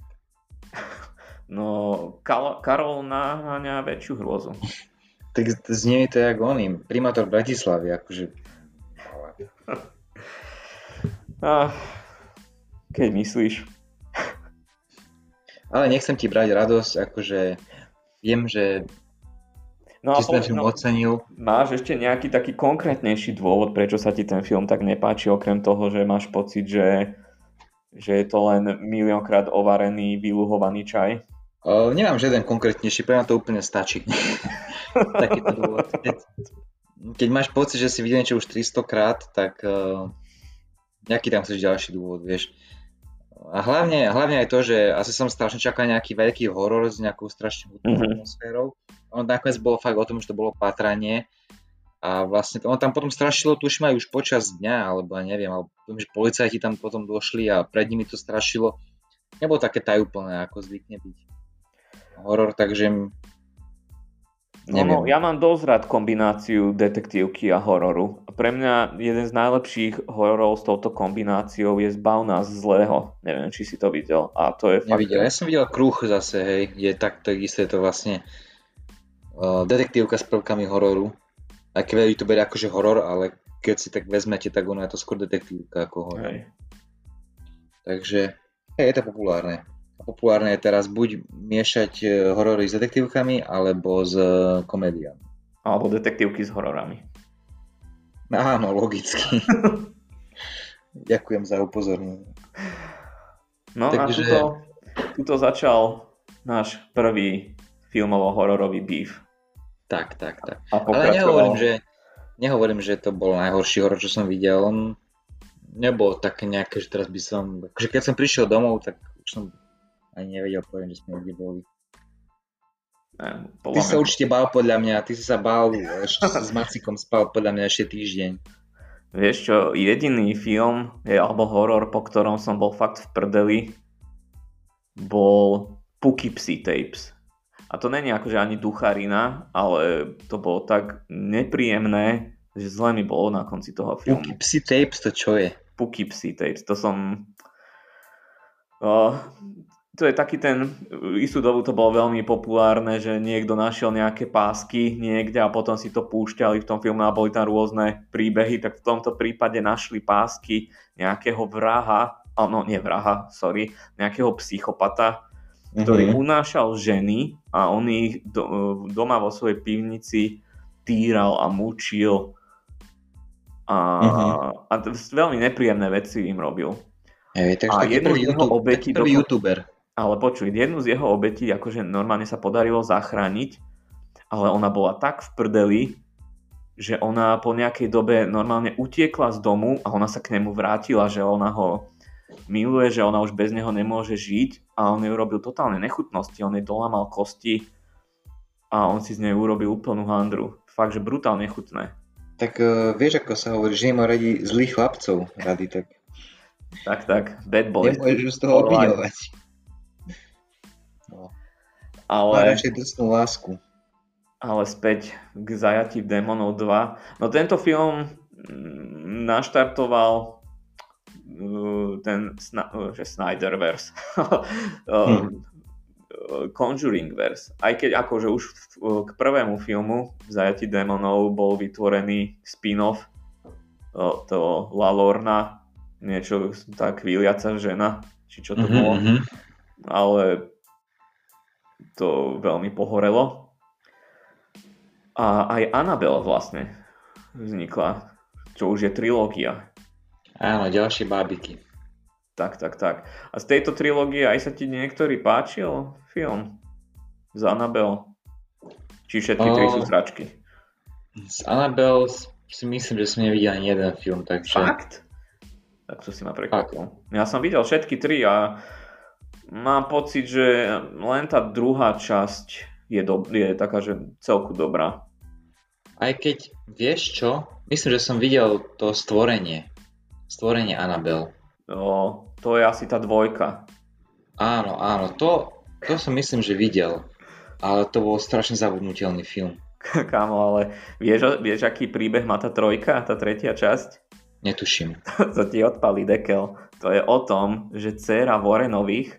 Speaker 1: No, Karol naháňa väčšiu hrôzu
Speaker 2: tak znie to jak oným, primátor Bratislavy, akože
Speaker 1: A, keď myslíš.
Speaker 2: Ale nechcem ti brať radosť, akože viem, že
Speaker 1: No
Speaker 2: ti ten film
Speaker 1: no,
Speaker 2: ocenil.
Speaker 1: máš ešte nejaký taký konkrétnejší dôvod, prečo sa ti ten film tak nepáči, okrem toho, že máš pocit, že, že je to len miliónkrát ovarený, vyluhovaný čaj?
Speaker 2: Uh, nemám žiaden konkrétnejší, pre to úplne stačí. Takýto dôvod. Keď, keď máš pocit, že si videl niečo už 300 krát, tak uh, nejaký tam chceš ďalší dôvod, vieš. A hlavne, hlavne aj to, že asi som strašne čakal nejaký veľký horor s nejakou strašne hudbou
Speaker 1: Mhm.
Speaker 2: atmosférou. Ono nakoniec bolo fakt o tom, že to bolo patranie. A vlastne to, ono tam potom strašilo, tuším aj už počas dňa, alebo ja neviem, alebo viem, že policajti tam potom došli a pred nimi to strašilo. Nebolo také tajúplné, ako zvykne byť horor, takže
Speaker 1: No,
Speaker 2: neviem.
Speaker 1: no, ja mám dosť rád kombináciu detektívky a hororu. Pre mňa jeden z najlepších hororov s touto kombináciou je Zbav nás zlého. Neviem, či si to videl. A to je fakt...
Speaker 2: Nevidel. Ja som videl kruh zase, hej, je tak, takisto je to vlastne uh, detektívka s prvkami hororu. Aj keď veľa to berie akože horor, ale keď si tak vezmete, tak ono je to skôr detektívka ako horor.
Speaker 1: Hej.
Speaker 2: Takže hej, je to populárne. Populárne je teraz buď miešať e, horory s detektívkami, alebo s e, komédiami.
Speaker 1: Alebo detektívky s hororami.
Speaker 2: Áno, logicky. Ďakujem za upozornenie.
Speaker 1: No
Speaker 2: Takže-
Speaker 1: a tuto, tuto začal náš prvý filmovo-hororový beef.
Speaker 2: Tak, tak, tak.
Speaker 1: A
Speaker 2: Ale
Speaker 1: pokračoval...
Speaker 2: nehovorím, že, nehovorím, že to bol najhorší horor, čo som videl. On nebol také nejaké, že teraz by som... Akože keď som prišiel domov, tak už som ani nevedel, poviem, že sme niekde boli.
Speaker 1: Ne,
Speaker 2: Ty sa určite bál podľa mňa, ty si sa bál, ešte s Macikom spal podľa mňa ešte týždeň.
Speaker 1: Vieš čo, jediný film je, alebo horor, po ktorom som bol fakt v prdeli, bol Poughkeepsie Tapes. A to není akože ani ducharina, ale to bolo tak nepríjemné, že zle mi bolo na konci toho filmu.
Speaker 2: Psy Tapes, to čo je?
Speaker 1: Poughkeepsie Tapes, to som... Uh, to je taký ten, istú dobu to bolo veľmi populárne, že niekto našiel nejaké pásky niekde a potom si to púšťali v tom filme a boli tam rôzne príbehy, tak v tomto prípade našli pásky nejakého vraha, a no nie vraha, sorry, nejakého psychopata, ktorý
Speaker 2: Mhm.
Speaker 1: unášal ženy a on ich do, doma vo svojej pivnici týral a mučil a,
Speaker 2: Mhm.
Speaker 1: a veľmi nepríjemné veci im robil.
Speaker 2: Hej, takže
Speaker 1: A
Speaker 2: prvý,
Speaker 1: z jeho obetí
Speaker 2: taký
Speaker 1: dokon-
Speaker 2: youtuber.
Speaker 1: Ale počuj, jednu z jeho obetí akože normálne sa podarilo zachrániť, ale ona bola tak v prdeli, že ona po nejakej dobe normálne utiekla z domu a ona sa k nemu vrátila, že ona ho miluje, že ona už bez neho nemôže žiť a on jej urobil totálne nechutnosti, on jej dolamal kosti a on si z nej urobil úplnú handru. Fakt, že brutálne chutné.
Speaker 2: Tak uh, vieš, ako sa hovorí, že nemá radi zlých chlapcov rady, tak
Speaker 1: Tak, tak, bad boy.
Speaker 2: nemôžeš z toho obviňovať.
Speaker 1: Ale...
Speaker 2: radšej drsnú lásku.
Speaker 1: Ale späť k zajatí démonov 2. No tento film mm, naštartoval uh, ten uh, že Snyderverse.
Speaker 2: Hmm.
Speaker 1: Uh, Conjuringverse. Aj keď akože už k prvému filmu v zajatí démonov bol vytvorený spin-off to La Lorna, niečo tá kvíliaca žena, či čo to
Speaker 2: Mhm,
Speaker 1: bolo
Speaker 2: mhm.
Speaker 1: ale to veľmi pohorelo. A aj Annabelle vlastne vznikla, čo už je trilógia.
Speaker 2: Áno, ďalšie bábiky.
Speaker 1: Tak, tak, tak. A z tejto trilógie aj sa ti niektorý páčil film z Annabelle? Či všetky tri
Speaker 2: O.
Speaker 1: sú sračky?
Speaker 2: Z Annabelle si myslím, že som nevidel ani jeden film, takže...
Speaker 1: Fakt? Tak to si ma prekvapil. Ja som videl všetky tri a mám pocit, že len tá druhá časť je, do, je taká, že celku dobrá.
Speaker 2: Aj keď, vieš čo? Myslím, že som videl to stvorenie. Stvorenie Annabelle.
Speaker 1: No, to je asi tá dvojka.
Speaker 2: Áno, áno, to, to som myslím, že videl. Ale to bol strašne zabudnutelný film.
Speaker 1: Kámo, ale vieš, vieš, aký príbeh má tá trojka, tá tretia časť?
Speaker 2: Netuším.
Speaker 1: to ti odpalí dekel. To je o tom, že dcéra Vorenových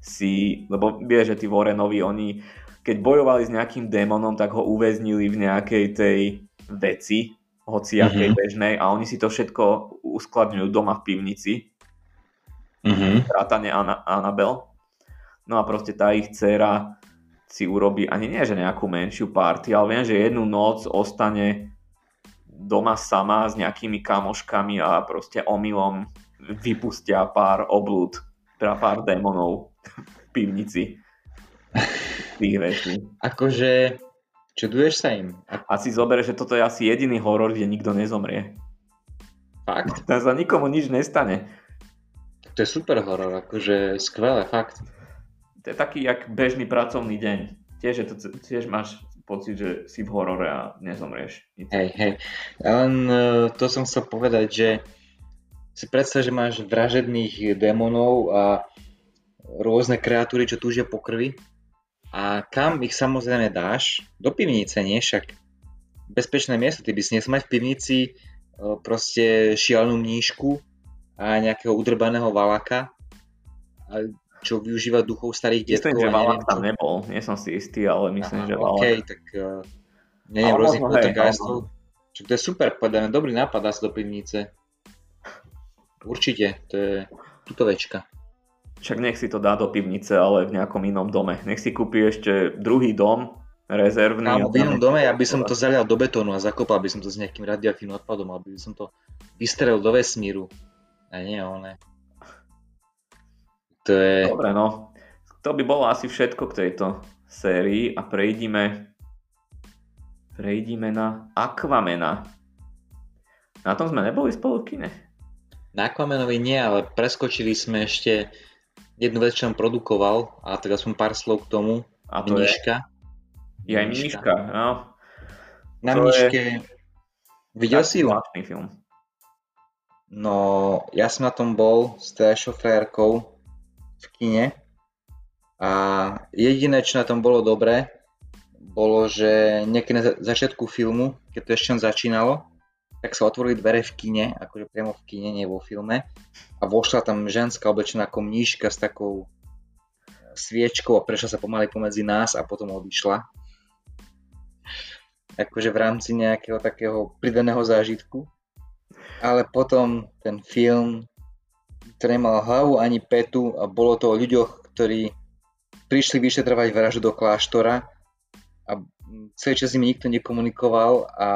Speaker 1: si, lebo vieš, že tí Vorenovi, oni keď bojovali s nejakým démonom, tak ho uväznili v nejakej tej veci, hociakej mm-hmm. bežnej a oni si to všetko uskladňujú doma v pivnici.
Speaker 2: Mm-hmm.
Speaker 1: Vrátane Ana, Anabel. No a proste tá ich dcera si urobí ani nie, že nejakú menšiu party, ale viem, že jednu noc ostane doma sama s nejakými kamoškami a proste omylom vypustia pár oblúd, teda pár démonov pivnici tých vecí.
Speaker 2: Akože, čuduješ sa im?
Speaker 1: A si zober, že toto je asi jediný horor, kde nikto nezomrie.
Speaker 2: Fakt?
Speaker 1: Tam sa nikomu nič nestane.
Speaker 2: To je super horor, akože skvelé, fakt
Speaker 1: to je taký jak bežný pracovný deň. Tiež, je to, tiež máš pocit, že si v horore a nezomrieš.
Speaker 2: Hej, hej. Len uh, to som chcel povedať, že si predstav, že máš vražedných démonov a rôzne kreatúry, čo túžia po krvi. A kam ich samozrejme dáš? Do pivnice, nie? Však bezpečné miesto. Ty by si nesmať v pivnici uh, proste šialnú mníšku a nejakého udrbaného valaka. Čo využíva duchov starých
Speaker 1: detkov. Myslím, že Valak tam nebol, nie som si istý, ale myslím, Aha, že Valak.
Speaker 2: OK, tak uh, neviem, rôznych poltergeistov. Čo to je super, povedané, dobrý nápad dá sa do pivnice. Určite, to je tutovečka.
Speaker 1: Však nech si to dá do pivnice, ale v nejakom inom dome. Nech si kúpi ešte druhý dom, rezervný.
Speaker 2: Kámo, v inom dome, aby som to zalial do betónu a zakopal by som to s nejakým radioaktívnym odpadom, aby som to vystrelil do vesmíru. A nie, one. To je...
Speaker 1: Dobre, no. To by bolo asi všetko k tejto sérii a prejdime prejdime na Aquamena. Na tom sme neboli spolu v kine?
Speaker 2: Na Aquamenovi nie, ale preskočili sme ešte jednu vec, čo on produkoval a teraz som pár slov k tomu.
Speaker 1: A to Mniška. je... Je aj no.
Speaker 2: Na Mniške... Je... Videl si ju?
Speaker 1: film.
Speaker 2: No, ja som na tom bol s teda šoférkou v kine a jediné, čo na tom bolo dobré, bolo, že niekedy na začiatku filmu, keď to ešte začínalo, tak sa otvorili dvere v kine, akože priamo v kine, nie vo filme a vošla tam ženská oblečená ako mníška s takou sviečkou a prešla sa pomaly pomedzi nás a potom odišla. Akože v rámci nejakého takého pridaného zážitku. Ale potom ten film ktorý nemal hlavu ani petu a bolo to o ľuďoch, ktorí prišli vyšetrovať vraždu do kláštora a celý čas im nikto nekomunikoval a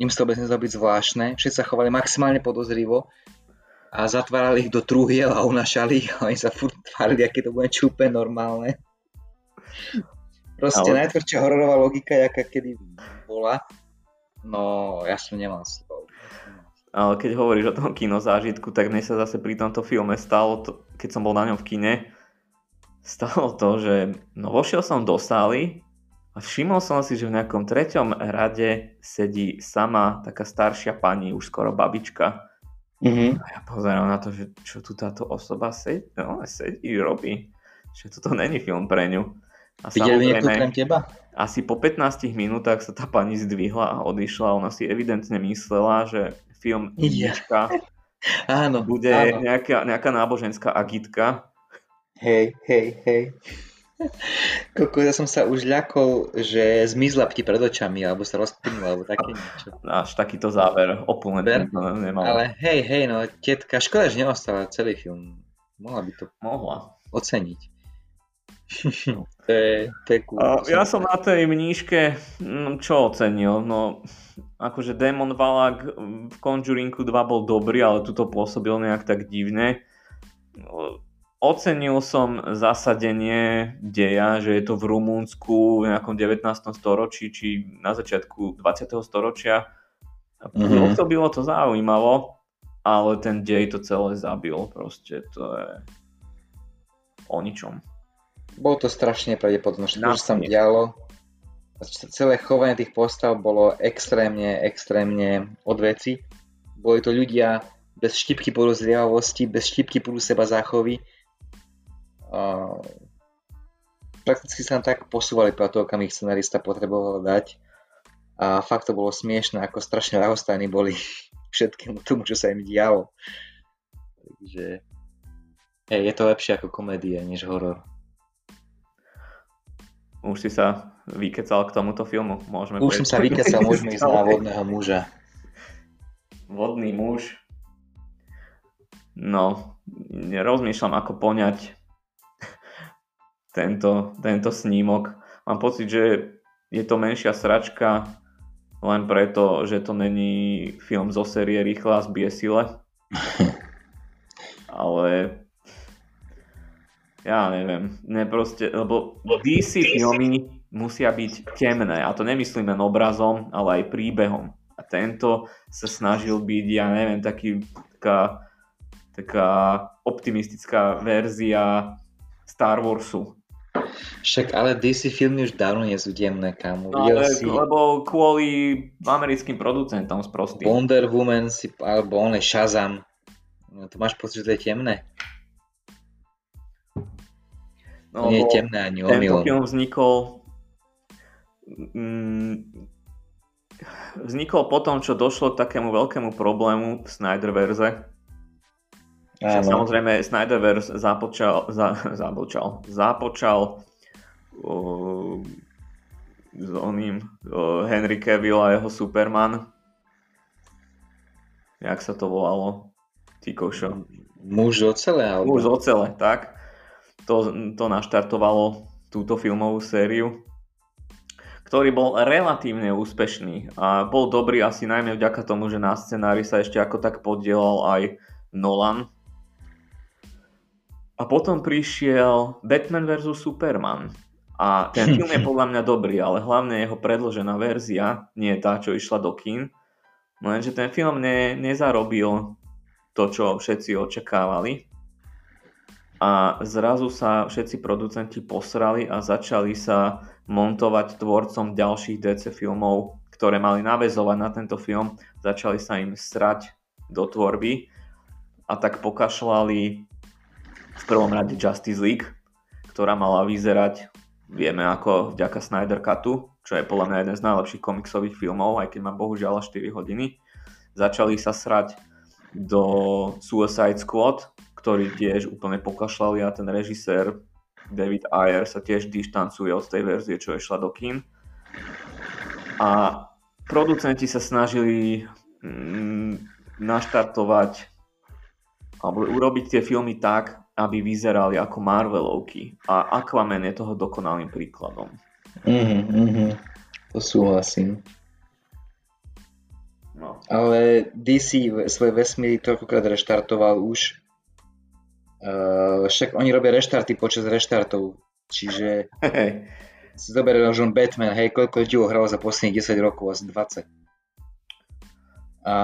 Speaker 2: im sa vôbec nezdalo byť zvláštne. Všetci sa chovali maximálne podozrivo a zatvárali ich do trúhiel a unašali ich a oni sa furt tvárili, aké to bude čúpe normálne. Proste Ale... najtvrdšia hororová logika, jaká kedy bola. No, ja som nemal slov.
Speaker 1: Ale keď hovoríš o tom kinozážitku, tak mne sa zase pri tomto filme stalo, to, keď som bol na ňom v kine, stalo to, že no vošiel som do sály všimol som si, že v nejakom treťom rade sedí sama taká staršia pani, už skoro babička.
Speaker 2: Mm-hmm.
Speaker 1: A ja pozerám na to, že čo tu táto osoba sedí, no, sedí, robí. Že toto není film pre ňu.
Speaker 2: A Videli teba?
Speaker 1: asi po 15 minútach sa tá pani zdvihla a odišla. Ona si evidentne myslela, že film
Speaker 2: Jednička áno,
Speaker 1: bude
Speaker 2: áno.
Speaker 1: Nejaká, nejaká náboženská agitka.
Speaker 2: Hej, hej, hej. Koko, ja som sa už ľakol, že zmizla ti pred očami, alebo sa rozplynula, alebo také niečo.
Speaker 1: Až takýto záver, opulentný to nemal.
Speaker 2: Ale hej, hej, no, tetka, škoda, že neostala celý film. Mohla by to
Speaker 1: Mohla.
Speaker 2: oceniť. to je, to je cool.
Speaker 1: ja som na tej mníške, no, čo ocenil? No, akože Demon Valak v Conjuringu 2 bol dobrý, ale tu to pôsobil nejak tak divne. Ocenil som zasadenie deja, že je to v Rumunsku v nejakom 19. storočí, či na začiatku 20. storočia. Mm-hmm. Pôsobilo to zaujímavo, ale ten dej to celé zabil. Proste to je o ničom.
Speaker 2: Bolo to strašne pravdepodobné, že to sa dialo celé chovanie tých postav bolo extrémne, extrémne od veci. Boli to ľudia bez štipky podozrievavosti, bez štipky podľa seba záchovy. Uh, prakticky sa nám tak posúvali podľa toho, kam ich scenarista potreboval dať. A fakt to bolo smiešné, ako strašne ľahostajní boli všetkému tomu, čo sa im dialo. Takže hej, je to lepšie ako komédia, než horor.
Speaker 1: Už si sa vykecal k tomuto filmu. Môžeme
Speaker 2: Už som sa vykecal, môžeme ísť na vodného muža.
Speaker 1: Vodný muž. No, rozmýšľam, ako poňať tento, tento snímok. Mám pocit, že je to menšia sračka len preto, že to není film zo série Rýchla z Biesile. Ale ja neviem, ne proste, lebo DC filmy musia byť temné a to nemyslím len obrazom, ale aj príbehom. A tento sa snažil byť, ja neviem, taký, taká, taká optimistická verzia Star Warsu.
Speaker 2: Však ale DC filmy už dávno nie sú temné, kámo.
Speaker 1: No, ale, si... Lebo kvôli americkým producentom sprostým.
Speaker 2: Wonder Woman si, alebo on je Shazam. No, to máš pocit, že to je temné? No, nie je temné ani
Speaker 1: Tento film vznikol mm, vznikol po tom, čo došlo k takému veľkému problému v Snyderverze. Áno. Samozrejme, Snyderverse započal, za, započal, započal uh, s oným Henry Cavill a jeho Superman. Jak sa to volalo? Ty košo.
Speaker 2: Muž z ocele?
Speaker 1: Alebo... Muž z ocele, tak to, to naštartovalo túto filmovú sériu, ktorý bol relatívne úspešný a bol dobrý asi najmä vďaka tomu, že na scenári sa ešte ako tak podielal aj Nolan. A potom prišiel Batman vs. Superman. A ten film je podľa mňa dobrý, ale hlavne jeho predložená verzia, nie je tá, čo išla do kín. Lenže ten film ne, nezarobil to, čo všetci očakávali a zrazu sa všetci producenti posrali a začali sa montovať tvorcom ďalších DC filmov, ktoré mali navezovať na tento film, začali sa im srať do tvorby a tak pokašľali v prvom rade Justice League, ktorá mala vyzerať, vieme ako vďaka Snyder Cutu, čo je podľa mňa jeden z najlepších komiksových filmov, aj keď má bohužiaľ 4 hodiny. Začali sa srať do Suicide Squad, ktorý tiež úplne pokašľali a ten režisér David Ayer sa tiež dištancuje od tej verzie, čo išla do kín. A producenti sa snažili mm, naštartovať alebo urobiť tie filmy tak, aby vyzerali ako Marvelovky. A Aquaman je toho dokonalým príkladom.
Speaker 2: Mhm, mhm. To súhlasím. No. Ale DC svoje vesmíry toľkokrát reštartoval už Uh, však oni robia reštarty počas reštartov, čiže hey. si zoberie že on Batman, hej, koľko ľudí ho hralo za posledných 10 rokov, asi 20. A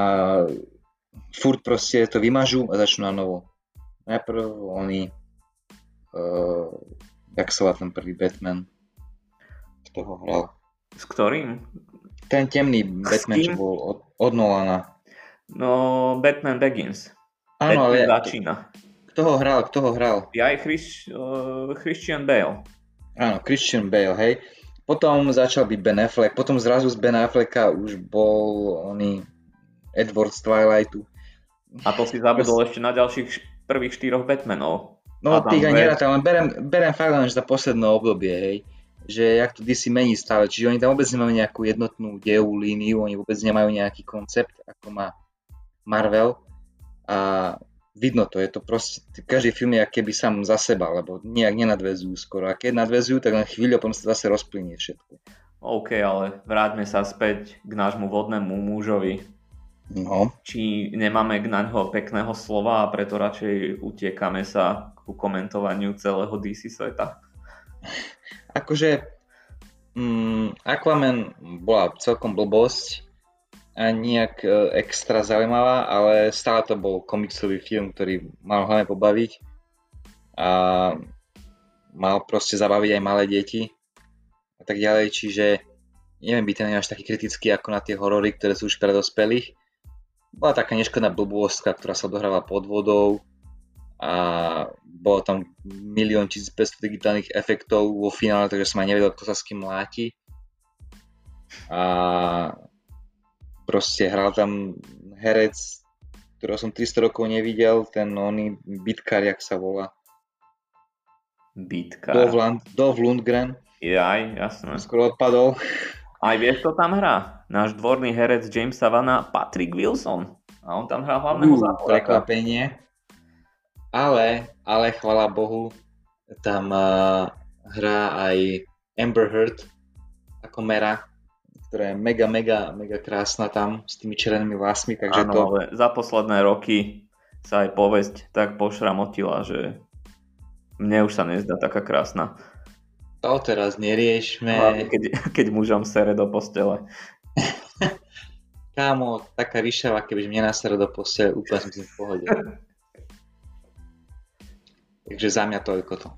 Speaker 2: furt proste to vymažú a začnú na novo. Najprv oni, uh, jak sa ten prvý Batman, kto ho hral?
Speaker 1: S ktorým?
Speaker 2: Ten temný Batman, čo bol od, od Nolana.
Speaker 1: No, Batman Begins. Áno, ale... začína.
Speaker 2: Kto ho hral? Kto ho hral?
Speaker 1: Ja aj Chris, uh, Christian Bale.
Speaker 2: Áno, Christian Bale, hej. Potom začal byť Ben Affleck, potom zrazu z Ben Afflecka už bol oný Edward z Twilightu.
Speaker 1: A to si zabudol ešte na ďalších prvých štyroch Batmanov.
Speaker 2: No Adam tých aj nerátam, len berem, berem fakt len za posledné obdobie, hej. Že jak to DC mení stále, čiže oni tam vôbec nemajú nejakú jednotnú dejovú líniu, oni vôbec nemajú nejaký koncept, ako má Marvel. A vidno to, je to proste, každý film je keby sám za seba, lebo nejak nenadvezujú skoro. A keď nadvezujú, tak len chvíľu, potom sa zase rozplynie všetko.
Speaker 1: OK, ale vráťme sa späť k nášmu vodnému mužovi.
Speaker 2: No.
Speaker 1: Či nemáme k naňho pekného slova a preto radšej utiekame sa ku komentovaniu celého DC sveta?
Speaker 2: Akože mm, Aquaman bola celkom blbosť, a nejak e, extra zaujímavá, ale stále to bol komiksový film, ktorý mal hlavne pobaviť a mal proste zabaviť aj malé deti a tak ďalej, čiže neviem byť ten až taký kritický ako na tie horory, ktoré sú už pre dospelých. Bola taká neškodná blbôstka, ktorá sa dohráva pod vodou a bolo tam milión 1500 digitálnych efektov vo finále, takže som aj nevedel, kto sa s kým láti. A proste hral tam herec, ktorého som 300 rokov nevidel, ten oný bitkar, jak sa volá.
Speaker 1: Bitkar.
Speaker 2: Dov, Land, Dov Lundgren.
Speaker 1: Jaj, jasné.
Speaker 2: Skoro odpadol.
Speaker 1: Aj vieš, kto tam hrá? Náš dvorný herec James Savana, Patrick Wilson. A on tam hrá hlavného
Speaker 2: Uh,
Speaker 1: záporaka.
Speaker 2: prekvapenie. Ale, ale chvala Bohu, tam uh, hrá aj Amber Heard ako Mera, ktorá je mega, mega, mega krásna tam s tými červenými vlasmi, takže
Speaker 1: Áno,
Speaker 2: to...
Speaker 1: ale za posledné roky sa aj povesť tak pošramotila, že mne už sa nezdá taká krásna.
Speaker 2: To teraz neriešme.
Speaker 1: Hlavne keď, keď mužom sere do postele.
Speaker 2: Kámo, taká vyšava, kebyže mne nasere do postele, úplne som s tým v pohode. Takže za mňa toľko to.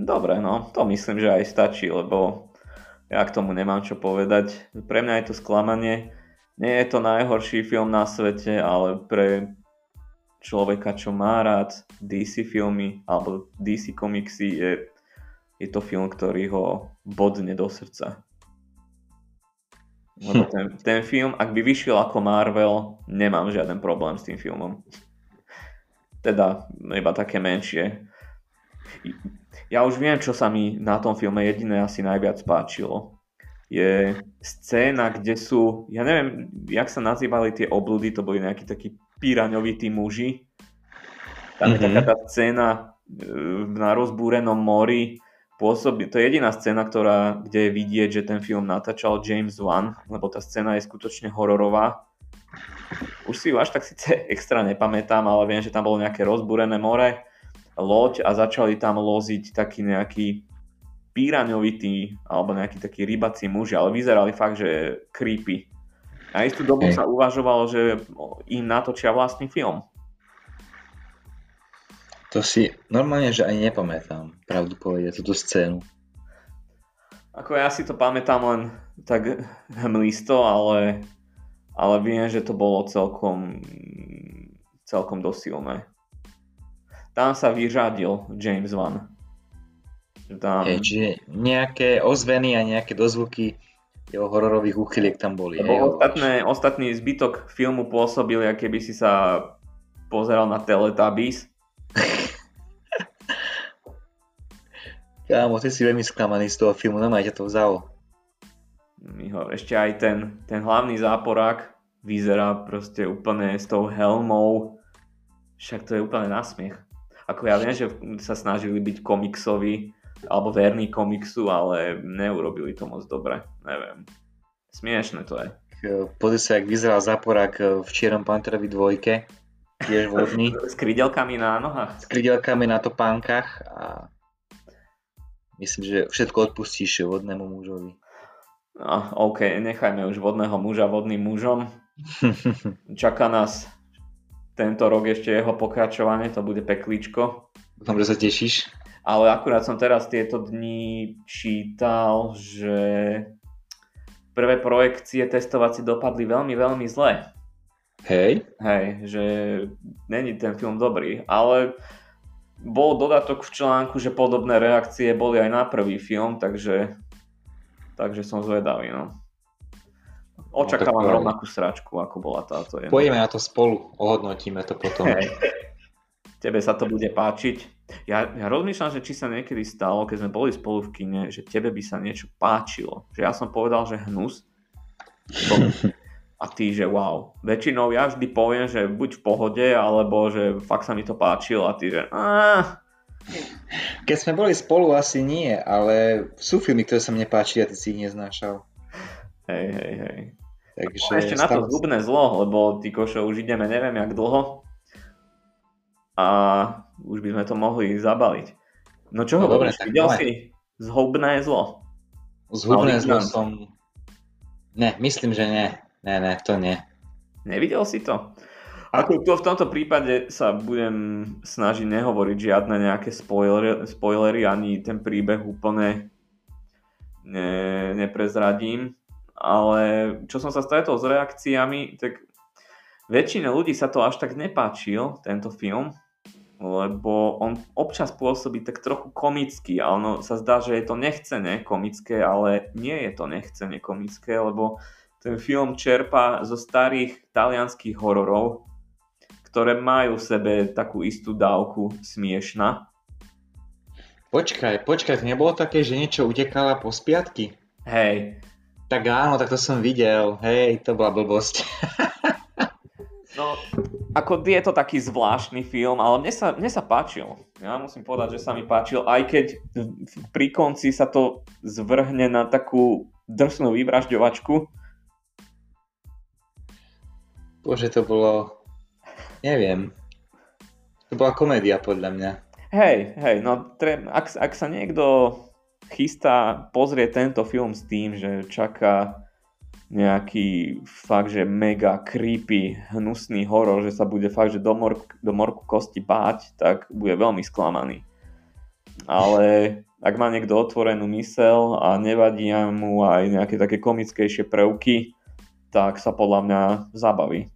Speaker 1: Dobre, no, to myslím, že aj stačí, lebo ja k tomu nemám čo povedať. Pre mňa je to sklamanie. Nie je to najhorší film na svete, ale pre človeka, čo má rád DC filmy alebo DC komiksy, je, je to film, ktorý ho bodne do srdca. Lebo ten, ten film, ak by vyšiel ako Marvel, nemám žiaden problém s tým filmom. Teda iba také menšie. Ja už viem, čo sa mi na tom filme jediné asi najviac páčilo. Je scéna, kde sú, ja neviem, jak sa nazývali tie oblúdy, to boli nejakí takí píraňovití muži. Tam je
Speaker 2: Mhm.
Speaker 1: taká tá scéna e, na rozbúrenom mori, pôsobí, to je jediná scéna, ktorá, kde je vidieť, že ten film natáčal James Wan, lebo tá scéna je skutočne hororová. Už si ju až tak síce extra nepamätám, ale viem, že tam bolo nejaké rozbúrené more, loď a začali tam loziť taký nejaký píraňovitý alebo nejaký taký rybací muži, ale vyzerali fakt, že creepy. A istú dobu sa uvažovalo, že im natočia vlastný film.
Speaker 2: To si normálne, že ani nepamätám, pravdu povedať, túto scénu.
Speaker 1: Ako ja si to pamätám len tak hmlisto, ale, ale viem, že to bolo celkom, celkom dosilné. Tam sa vyřadil James Wan. Tam,
Speaker 2: Hej, čiže nejaké ozveny a nejaké dozvuky jeho hororových úchyliek tam boli. hej,
Speaker 1: lebo
Speaker 2: hovoríš.
Speaker 1: ostatné, ostatný zbytok filmu pôsobil, ako keby si sa pozeral na Teletubbies.
Speaker 2: Kámo, ty si veľmi sklamaný z toho filmu, normálne ťa to vzalo.
Speaker 1: Miho, ešte aj ten, ten hlavný záporák vyzerá proste úplne s tou helmou. Však to je úplne nasmiech. Ako ja viem, že sa snažili byť komiksoví alebo verní komiksu, ale neurobili to moc dobre. Neviem. Smiešne to je.
Speaker 2: Pozri sa, jak vyzeral záporák e, v Čierom Panterovi dvojke, tiež vodný,
Speaker 1: S krydelkami na nohách.
Speaker 2: s krydelkami na topánkach a myslím, že všetko odpustíš vodnému mužovi.
Speaker 1: No, OK, nechajme už vodného muža vodným mužom. Čaká nás tento rok ešte jeho pokračovanie, to bude peklíčko.
Speaker 2: Dúfam, že sa tešíš.
Speaker 1: Ale akurát som teraz tieto dni čítal, že prvé projekcie testovací dopadli veľmi, veľmi zle.
Speaker 2: Hej,
Speaker 1: Hej, že není ten film dobrý, ale bol dodatok v článku, že podobné reakcie boli aj na prvý film, takže, takže som zvedavý. No. Očakávam
Speaker 2: No,
Speaker 1: rovnakú sračku, ako bola táto. jedna.
Speaker 2: na to spolu, ohodnotíme to potom.
Speaker 1: Tebe sa to bude páčiť. Ja, ja rozmýšľam, že či sa niekedy stalo, keď sme boli spolu v kine, že tebe by sa niečo páčilo. Že ja som povedal, že hnus. A ty, že wow. Väčšinou ja vždy poviem, že buď v pohode, alebo že fakt sa mi to páčilo a ty, že "Á."
Speaker 2: Keď sme boli spolu, asi nie, ale sú filmy, ktoré sa mne páčili a ty si ich neznášal.
Speaker 1: hej, hej, hej.
Speaker 2: Takže
Speaker 1: ešte na to zubné zlo, lebo ty košo už ideme neviem jak dlho. A už by sme to mohli zabaliť. No čo
Speaker 2: No
Speaker 1: hovoríš,
Speaker 2: dobre,
Speaker 1: videl
Speaker 2: poď.
Speaker 1: si zhubné zlo?
Speaker 2: Zhubné zlo som... Ne, myslím, že nie. Ne, ne, to nie.
Speaker 1: Nevidel si to? Ako to v tomto prípade sa budem snažiť nehovoriť žiadne nejaké spoilery, spoilery ani ten príbeh úplne ne, neprezradím, ale čo som sa stretol s reakciami, tak väčšine ľudí sa to až tak nepáčil, tento film, lebo on občas pôsobí tak trochu komicky a ono sa zdá, že je to nechcene komické, ale nie je to nechcene komické, lebo ten film čerpá zo starých talianských hororov, ktoré majú v sebe takú istú dávku smiešna.
Speaker 2: Počkaj, počkaj, to nebolo také, že niečo utekala po spiatky?
Speaker 1: Hej,
Speaker 2: Tak áno, tak to som videl. Hej, to bola blbosť.
Speaker 1: No, ako je to taký zvláštny film, ale mne sa, mne sa páčil. Ja musím povedať, že sa mi páčil, aj keď pri konci sa to zvrhne na takú drsnú vyvražďovačku.
Speaker 2: Bože, to bolo... Neviem. To bola komédia podľa mňa.
Speaker 1: Hej, hej, no tre, ak, ak sa niekto chystá pozrieť tento film s tým, že čaká nejaký fakt, že mega creepy, hnusný horor, že sa bude fakt, že do, mork, do morku kosti báť, tak bude veľmi sklamaný. Ale ak má niekto otvorenú mysel a nevadia mu aj nejaké také komickejšie prvky, tak sa podľa mňa zabaví.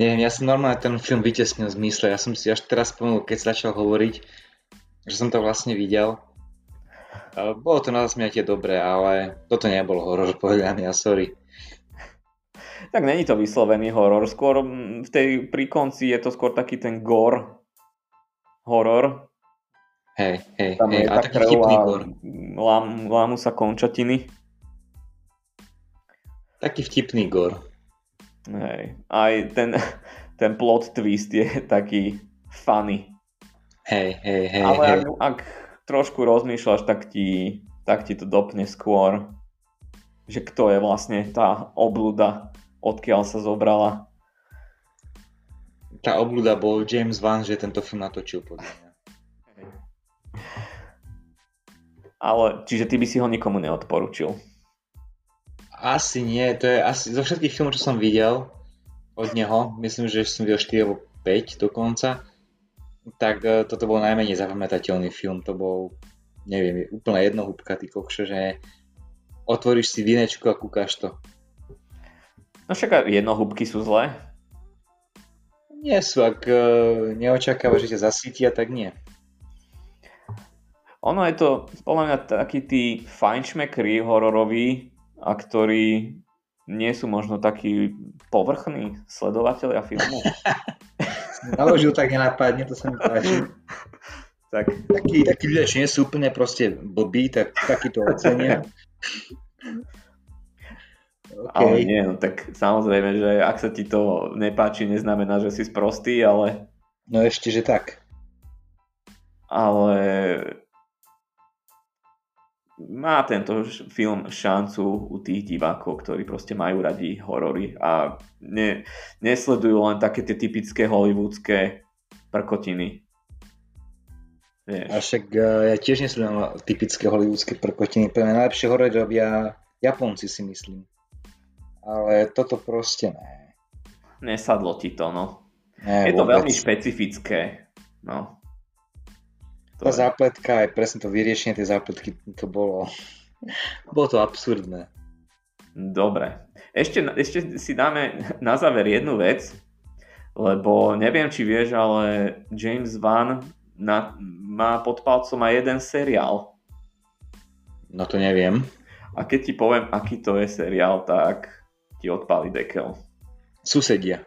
Speaker 2: Neviem, ja som normálne ten film vytesnil z mysle. Ja som si až teraz spomenul, keď sa začal hovoriť, že som to vlastne videl. Bolo to na zasmiatie dobré, ale toto nebol horor, podľa mňa, sorry.
Speaker 1: Tak není to vyslovený horor, skôr v tej pri konci je to skôr taký ten gore horor.
Speaker 2: Hej, hej,
Speaker 1: Tam
Speaker 2: hej,
Speaker 1: je
Speaker 2: a taký
Speaker 1: a
Speaker 2: gor.
Speaker 1: lám, lámu sa končatiny.
Speaker 2: Taký vtipný gor.
Speaker 1: Hej. Aj ten, ten plot twist je taký funny.
Speaker 2: Hej, hej, hej,
Speaker 1: Ale
Speaker 2: hej.
Speaker 1: ak, ak trošku rozmýšľaš, tak ti, tak ti to dopne skôr, že kto je vlastne tá obluda, odkiaľ sa zobrala.
Speaker 2: Tá obluda bol James Wan, že tento film natočil podľa mňa.
Speaker 1: Ale, čiže ty by si ho nikomu neodporučil.
Speaker 2: Asi nie, to je asi zo všetkých filmov, čo som videl od neho, myslím, že som videl 4 alebo 5 dokonca, tak e, toto bol najmenej zapamätateľný film, to bol, neviem, úplne jednohúbka, ty kokšo, že otvoríš si vinečku a kúkaš to.
Speaker 1: No však jednohúbky sú zlé.
Speaker 2: Nie sú, ak e, neočakávaš, že ťa zasítia, tak nie.
Speaker 1: Ono je to podľa mňa takí tí fajnšmekri hororoví, a ktorí nie sú možno takí povrchní sledovateľia filmu.
Speaker 2: Naložil tak nenápadne, to sa mi páči.
Speaker 1: tak
Speaker 2: Takí, takí ľudia, čo nie sú úplne proste blbí, tak takí to ocenia.
Speaker 1: Ale
Speaker 2: Okay.
Speaker 1: nie, no tak samozrejme, že ak sa ti to nepáči, neznamená, že si sprostý, ale,
Speaker 2: No ešte, že tak.
Speaker 1: ale má tento film šancu u tých divákov, ktorí proste majú radi horory a ne, nesledujú len také tie typické hollywoodske prkotiny. Vieš.
Speaker 2: A však e, ja tiež nesledujem typické hollywoodske prkotiny. Pre mňa najlepšie horory robia Japonci, si myslím. Ale toto proste ne.
Speaker 1: Nesadlo ti to, no.
Speaker 2: ne
Speaker 1: Je to
Speaker 2: vôbec.
Speaker 1: veľmi špecifické. No.
Speaker 2: Tá zápletka, aj presne to vyriešenie tej zápletky, to bolo... Bolo to absurdné.
Speaker 1: Dobre. Ešte, ešte si dáme na záver jednu vec, lebo neviem, či vieš, ale James Van na, má pod palcom aj jeden seriál.
Speaker 2: No to neviem.
Speaker 1: A keď ti poviem, aký to je seriál, tak ti odpáli dekel.
Speaker 2: Susedia.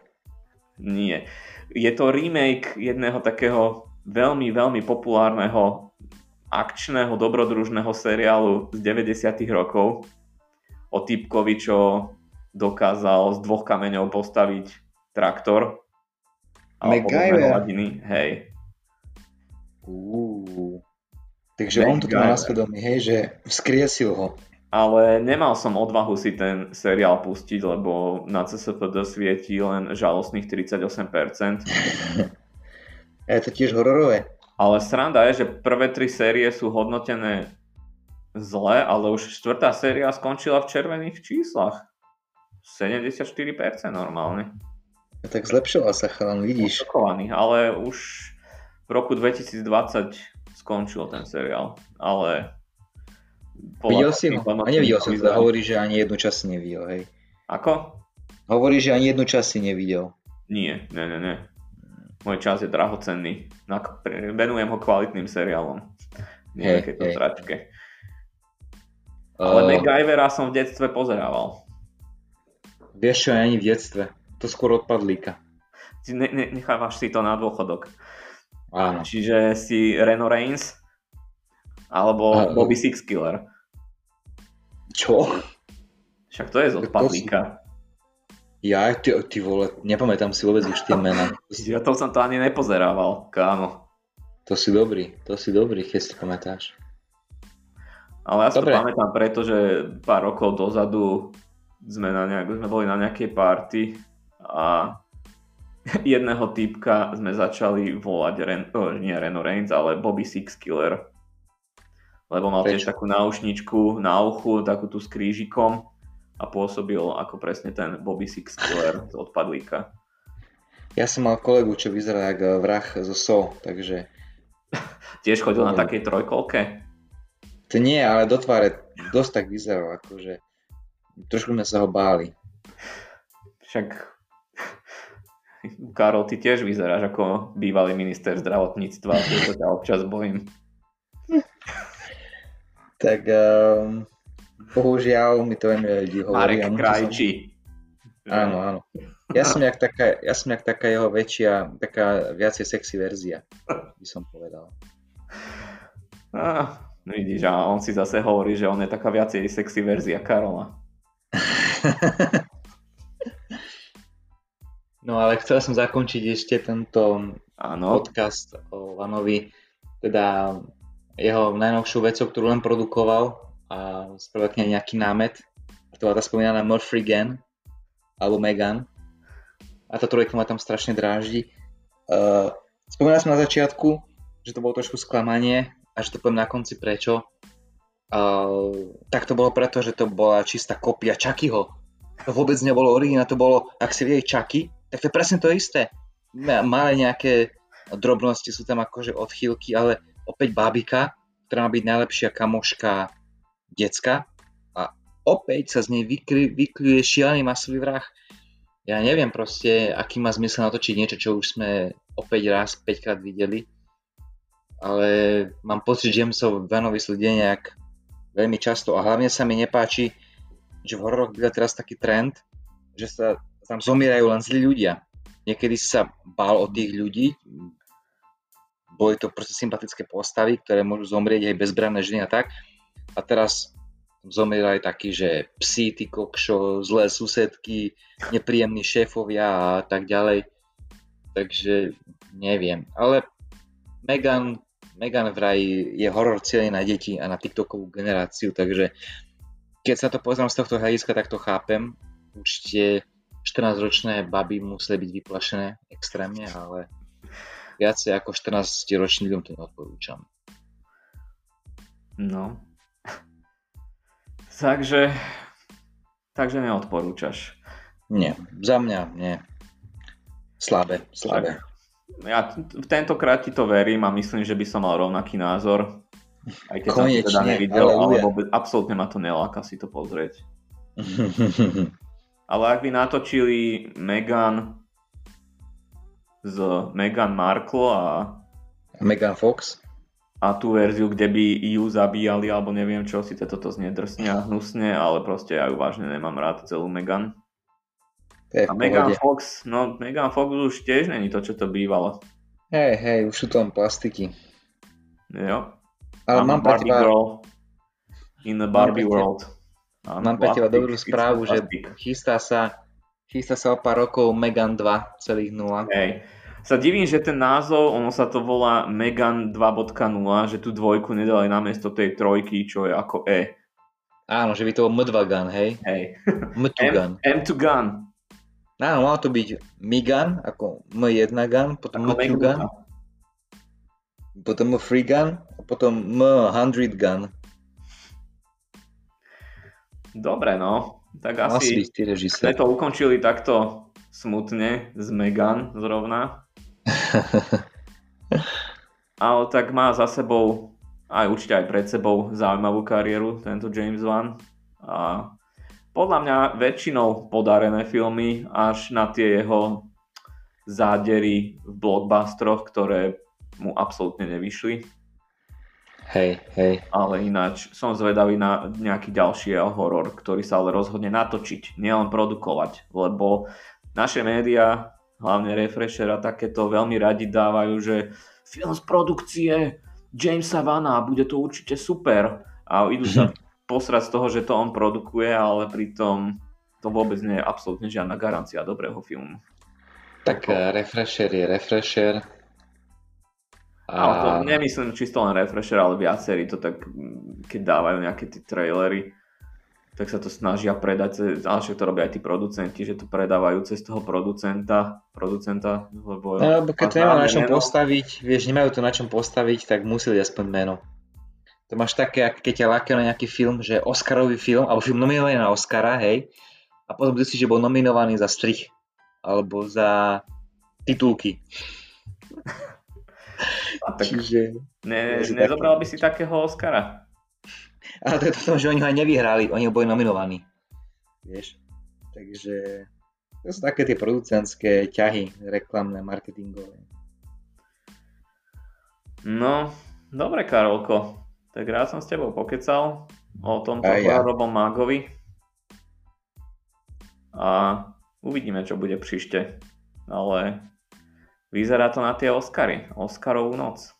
Speaker 1: Nie. Je to remake jedného takého veľmi, veľmi populárneho akčného dobrodružného seriálu z 90 rokov o typkovi, čo dokázal z dvoch kameňov postaviť traktor.
Speaker 2: MacGyver.
Speaker 1: Hej.
Speaker 2: Uú. Takže on to má
Speaker 1: MacGyver.
Speaker 2: na svedomí, hej, že vzkriesil ho.
Speaker 1: Ale nemal som odvahu si ten seriál pustiť, lebo na CSFD svieti len žalostných 38%.
Speaker 2: A je to tiež hororové.
Speaker 1: Ale sranda je, že prvé tri série sú hodnotené zle, ale už štvrtá séria skončila v červených číslach. 74% normálne.
Speaker 2: A tak zlepšoval sa chalan, vidíš.
Speaker 1: Šokovaný, ale už v roku 2020 skončil ten seriál. Ale...
Speaker 2: Videl si ho? A nevidel som
Speaker 1: hodnotení
Speaker 2: teda, hovorí, že ani jednu časť nevidel, hej.
Speaker 1: Ako?
Speaker 2: Hovorí, že ani jednu časť si nevidel.
Speaker 1: Nie, ne, ne, ne. Môj čas je drahocenný. Venujem ho kvalitným seriálom. Nie
Speaker 2: Hej,
Speaker 1: takéto
Speaker 2: hej.
Speaker 1: tračke. Ale
Speaker 2: Uh,
Speaker 1: MacGyvera som v detstve pozerával.
Speaker 2: vieš čo, ani v detstve. To skôr od padlíka.
Speaker 1: Ty Ne, ne, nechávaš si to na dôchodok.
Speaker 2: Áno.
Speaker 1: Čiže si Reno Reigns alebo
Speaker 2: A-
Speaker 1: Bobby Six Killer.
Speaker 2: Čo?
Speaker 1: Však to je z odpadlíka.
Speaker 2: Ja, ty, ty vole, nepamätám si vôbec už tie mená.
Speaker 1: Ja to som to ani nepozerával, kámo.
Speaker 2: To si dobrý, to si dobrý, keď si pamätáš.
Speaker 1: Ale ja si to
Speaker 2: Dobre.
Speaker 1: pamätám, pretože pár rokov dozadu sme, na nejak, sme boli na nejakej party a jedného typka sme začali volať, Ren, oh, nie Reno Reigns, ale Bobby Six Killer. Lebo mal tiež
Speaker 2: Prečo?
Speaker 1: takú náušničku na uchu, takú tu s krížikom a pôsobil ako presne ten Bobby Six Killer z odpadlíka.
Speaker 2: Ja som mal kolegu, čo vyzerá ako vrah zo So, takže
Speaker 1: Tiež chodil na takej trojkolke.
Speaker 2: to nie, ale do tváre dosť tak vyzeral, akože trošku sme sa ho báli.
Speaker 1: Však Karol, ty tiež vyzeráš ako bývalý minister zdravotníctva, preto ťa občas bojím.
Speaker 2: Tak um, bohužiaľ mi to ľudí hovorí.
Speaker 1: Marek
Speaker 2: musel som-
Speaker 1: Krajčí.
Speaker 2: Áno, áno. Ja som jak taká, ja som jak taká jeho väčšia, taká viacej sexy verzia, by som povedal.
Speaker 1: Ah, vidíš, a on si zase hovorí, že on je taká viacej sexy verzia Karola.
Speaker 2: No ale chcel som zakončiť ešte tento
Speaker 1: Áno,
Speaker 2: podcast o Vanovi, teda jeho najnovšiu vecou, ktorú len produkoval a spravil nejaký námet. A to bola tá spomínaná Murphy Gan, alebo Megan. A tá trojka ma tam strašne dráždi. Uh, spomínal som na začiatku, že to bolo trošku sklamanie a že to poviem na konci prečo. Uh, tak to bolo preto, že to bola čistá kopia Chuckyho. To vôbec nebolo originál, to bolo, ak si videli Chucky, tak to je presne to isté. Ma- Malé nejaké drobnosti sú tam akože odchýlky, ale opäť bábika, ktorá má byť najlepšia kamoška decka a opäť sa z nej vykry, vykryje šialený masový vrah. Ja neviem proste, aký má zmysel natočiť niečo, čo už sme opäť raz, 5 krát videli. Ale mám pocit, že Jamesov Vanovi sú nejak veľmi často a hlavne sa mi nepáči, že v hororoch byl teraz taký trend, že sa tam zomierajú len zlí ľudia. Niekedy sa bál o tých ľudí, boli to proste sympatické postavy, ktoré môžu zomrieť aj bezbranné ženy a tak. A teraz zomierajú takí, že psi, ty kokšo, zlé susedky, nepríjemní šéfovia a tak ďalej. Takže neviem. Ale Megan, Megan vraj je horor celý na deti a na TikTokovú generáciu, takže keď sa to pozriem z tohto hľadiska, tak to chápem. Určite 14-ročné baby museli byť vyplašené extrémne, ale viacej ako 14-ročným ľuďom to neodporúčam.
Speaker 1: no. Takže, takže neodporúčaš.
Speaker 2: Nie, za mňa nie. Slabé, slabé.
Speaker 1: Ja tentokrát ti to verím a myslím, že by som mal rovnaký názor. Aj keď som to teda
Speaker 2: Konečne,
Speaker 1: nevidel, ale vôbec, absolútne ma to neláka si to pozrieť. Ale ak by natočili Megan z Megan Markle a,
Speaker 2: Megan Fox?
Speaker 1: A tú verziu, kde by ju zabíjali alebo neviem čo, síce toto znie drsne a hnusne, ale proste ja ju vážne nemám rád celú Megan. A Megan. Fox, no Megan Fox už tiež není to, čo to bývalo.
Speaker 2: Hej, hej, už sú tam plastiky.
Speaker 1: Jo.
Speaker 2: Ale
Speaker 1: a
Speaker 2: mám pre teba,
Speaker 1: girl in the Barbie
Speaker 2: teba-
Speaker 1: world. Áno,
Speaker 2: mám pre teba dobrú správu, že chystá sa, chystá sa o pár rokov Megan 2 celých 0.
Speaker 1: Hej. Sa divím, že ten názov, ono sa to volá Megan 2.0, že tú dvojku nedali namiesto tej trojky, čo je ako E.
Speaker 2: Áno, že by to bol M2 gun, hej?
Speaker 1: Hej.
Speaker 2: M2
Speaker 1: M,
Speaker 2: gun.
Speaker 1: M2 gun.
Speaker 2: Áno, malo to byť Migan, ako M1 gun, potom
Speaker 1: Ako
Speaker 2: M2 gun, potom M3 gun, a potom M100 gun.
Speaker 1: Dobre, no. Tak
Speaker 2: Mal
Speaker 1: asi sme to ukončili takto smutne z Megan zrovna. Ale tak má za sebou, aj určite aj pred sebou, zaujímavú kariéru tento James Wan. A podľa mňa väčšinou podarené filmy až na tie jeho zádery v blockbusteroch, ktoré mu absolútne nevyšli.
Speaker 2: Hej, hej.
Speaker 1: Ale ináč som zvedavý na nejaký ďalší horor, ktorý sa ale rozhodne natočiť, nielen produkovať, lebo naše médiá, hlavne Refresher a takéto veľmi radi dávajú, že film z produkcie Jamesa Vana, bude to určite super. A idú sa posrať z toho, že to on produkuje, ale pritom to vôbec nie je absolútne žiadna garancia dobrého filmu.
Speaker 2: Tak uh, refresher je refresher.
Speaker 1: A... Ale to nemyslím čisto len refresher, ale viacerí to tak, keď dávajú nejaké tie trailery, tak sa to snažia predať, ale však to robia aj tí producenti, že to predávajú cez toho producenta, producenta,
Speaker 2: lebo... No, lebo keď to nemajú na čom meno. postaviť, vieš, nemajú to na čom postaviť, tak museli aspoň meno. To máš také, keď ťa lákajú na nejaký film, že Oscarový film, alebo film nominovaný na Oscara, hej, a potom si, že bol nominovaný za strich, alebo za titulky.
Speaker 1: A tak Čiže... Ne, nezobral by si takého Oscara?
Speaker 2: Ale to je to, že oni ho aj nevyhrali, oni ho boli nominovaní. Vieš? Takže to sú také tie producentské ťahy, reklamné, marketingové.
Speaker 1: No, dobre Karolko, tak rád som s tebou pokecal o tomto ja. Robom Mágovi. A uvidíme, čo bude príšte. Ale Vyzerá to na tie Oscary, Oscarovú noc.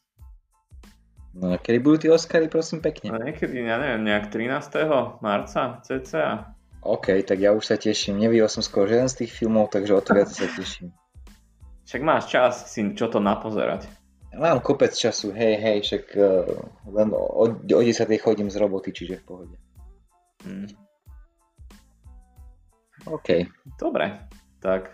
Speaker 2: No a kedy budú tie Oscary, prosím pekne?
Speaker 1: No niekedy, ja neviem, nejak 13. marca, cca.
Speaker 2: OK, tak ja už sa teším. Nevidel som skoro žiaden z tých filmov, takže o to viac sa teším.
Speaker 1: Však máš čas si čo to napozerať.
Speaker 2: Mám kopec času, hej, hej, však uh, len o, o 10. chodím z roboty, čiže v pohode. Hmm. OK.
Speaker 1: Dobre, tak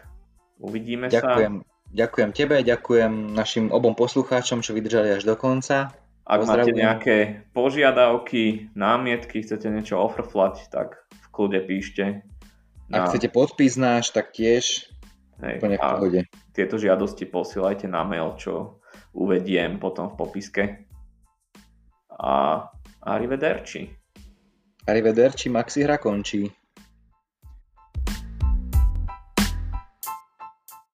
Speaker 1: uvidíme
Speaker 2: Ďakujem.
Speaker 1: sa.
Speaker 2: Ďakujem tebe, ďakujem našim obom poslucháčom, čo vydržali až do konca.
Speaker 1: Ak máte nejaké požiadavky, námietky, chcete niečo ofrflať, tak v kľude píšte.
Speaker 2: Na... Ak chcete podpis náš, tak tiež Hej, v pohode.
Speaker 1: Tieto žiadosti posielajte na mail, čo uvediem potom v popiske. A arrivederci.
Speaker 2: Arrivederci, Maxi hra končí.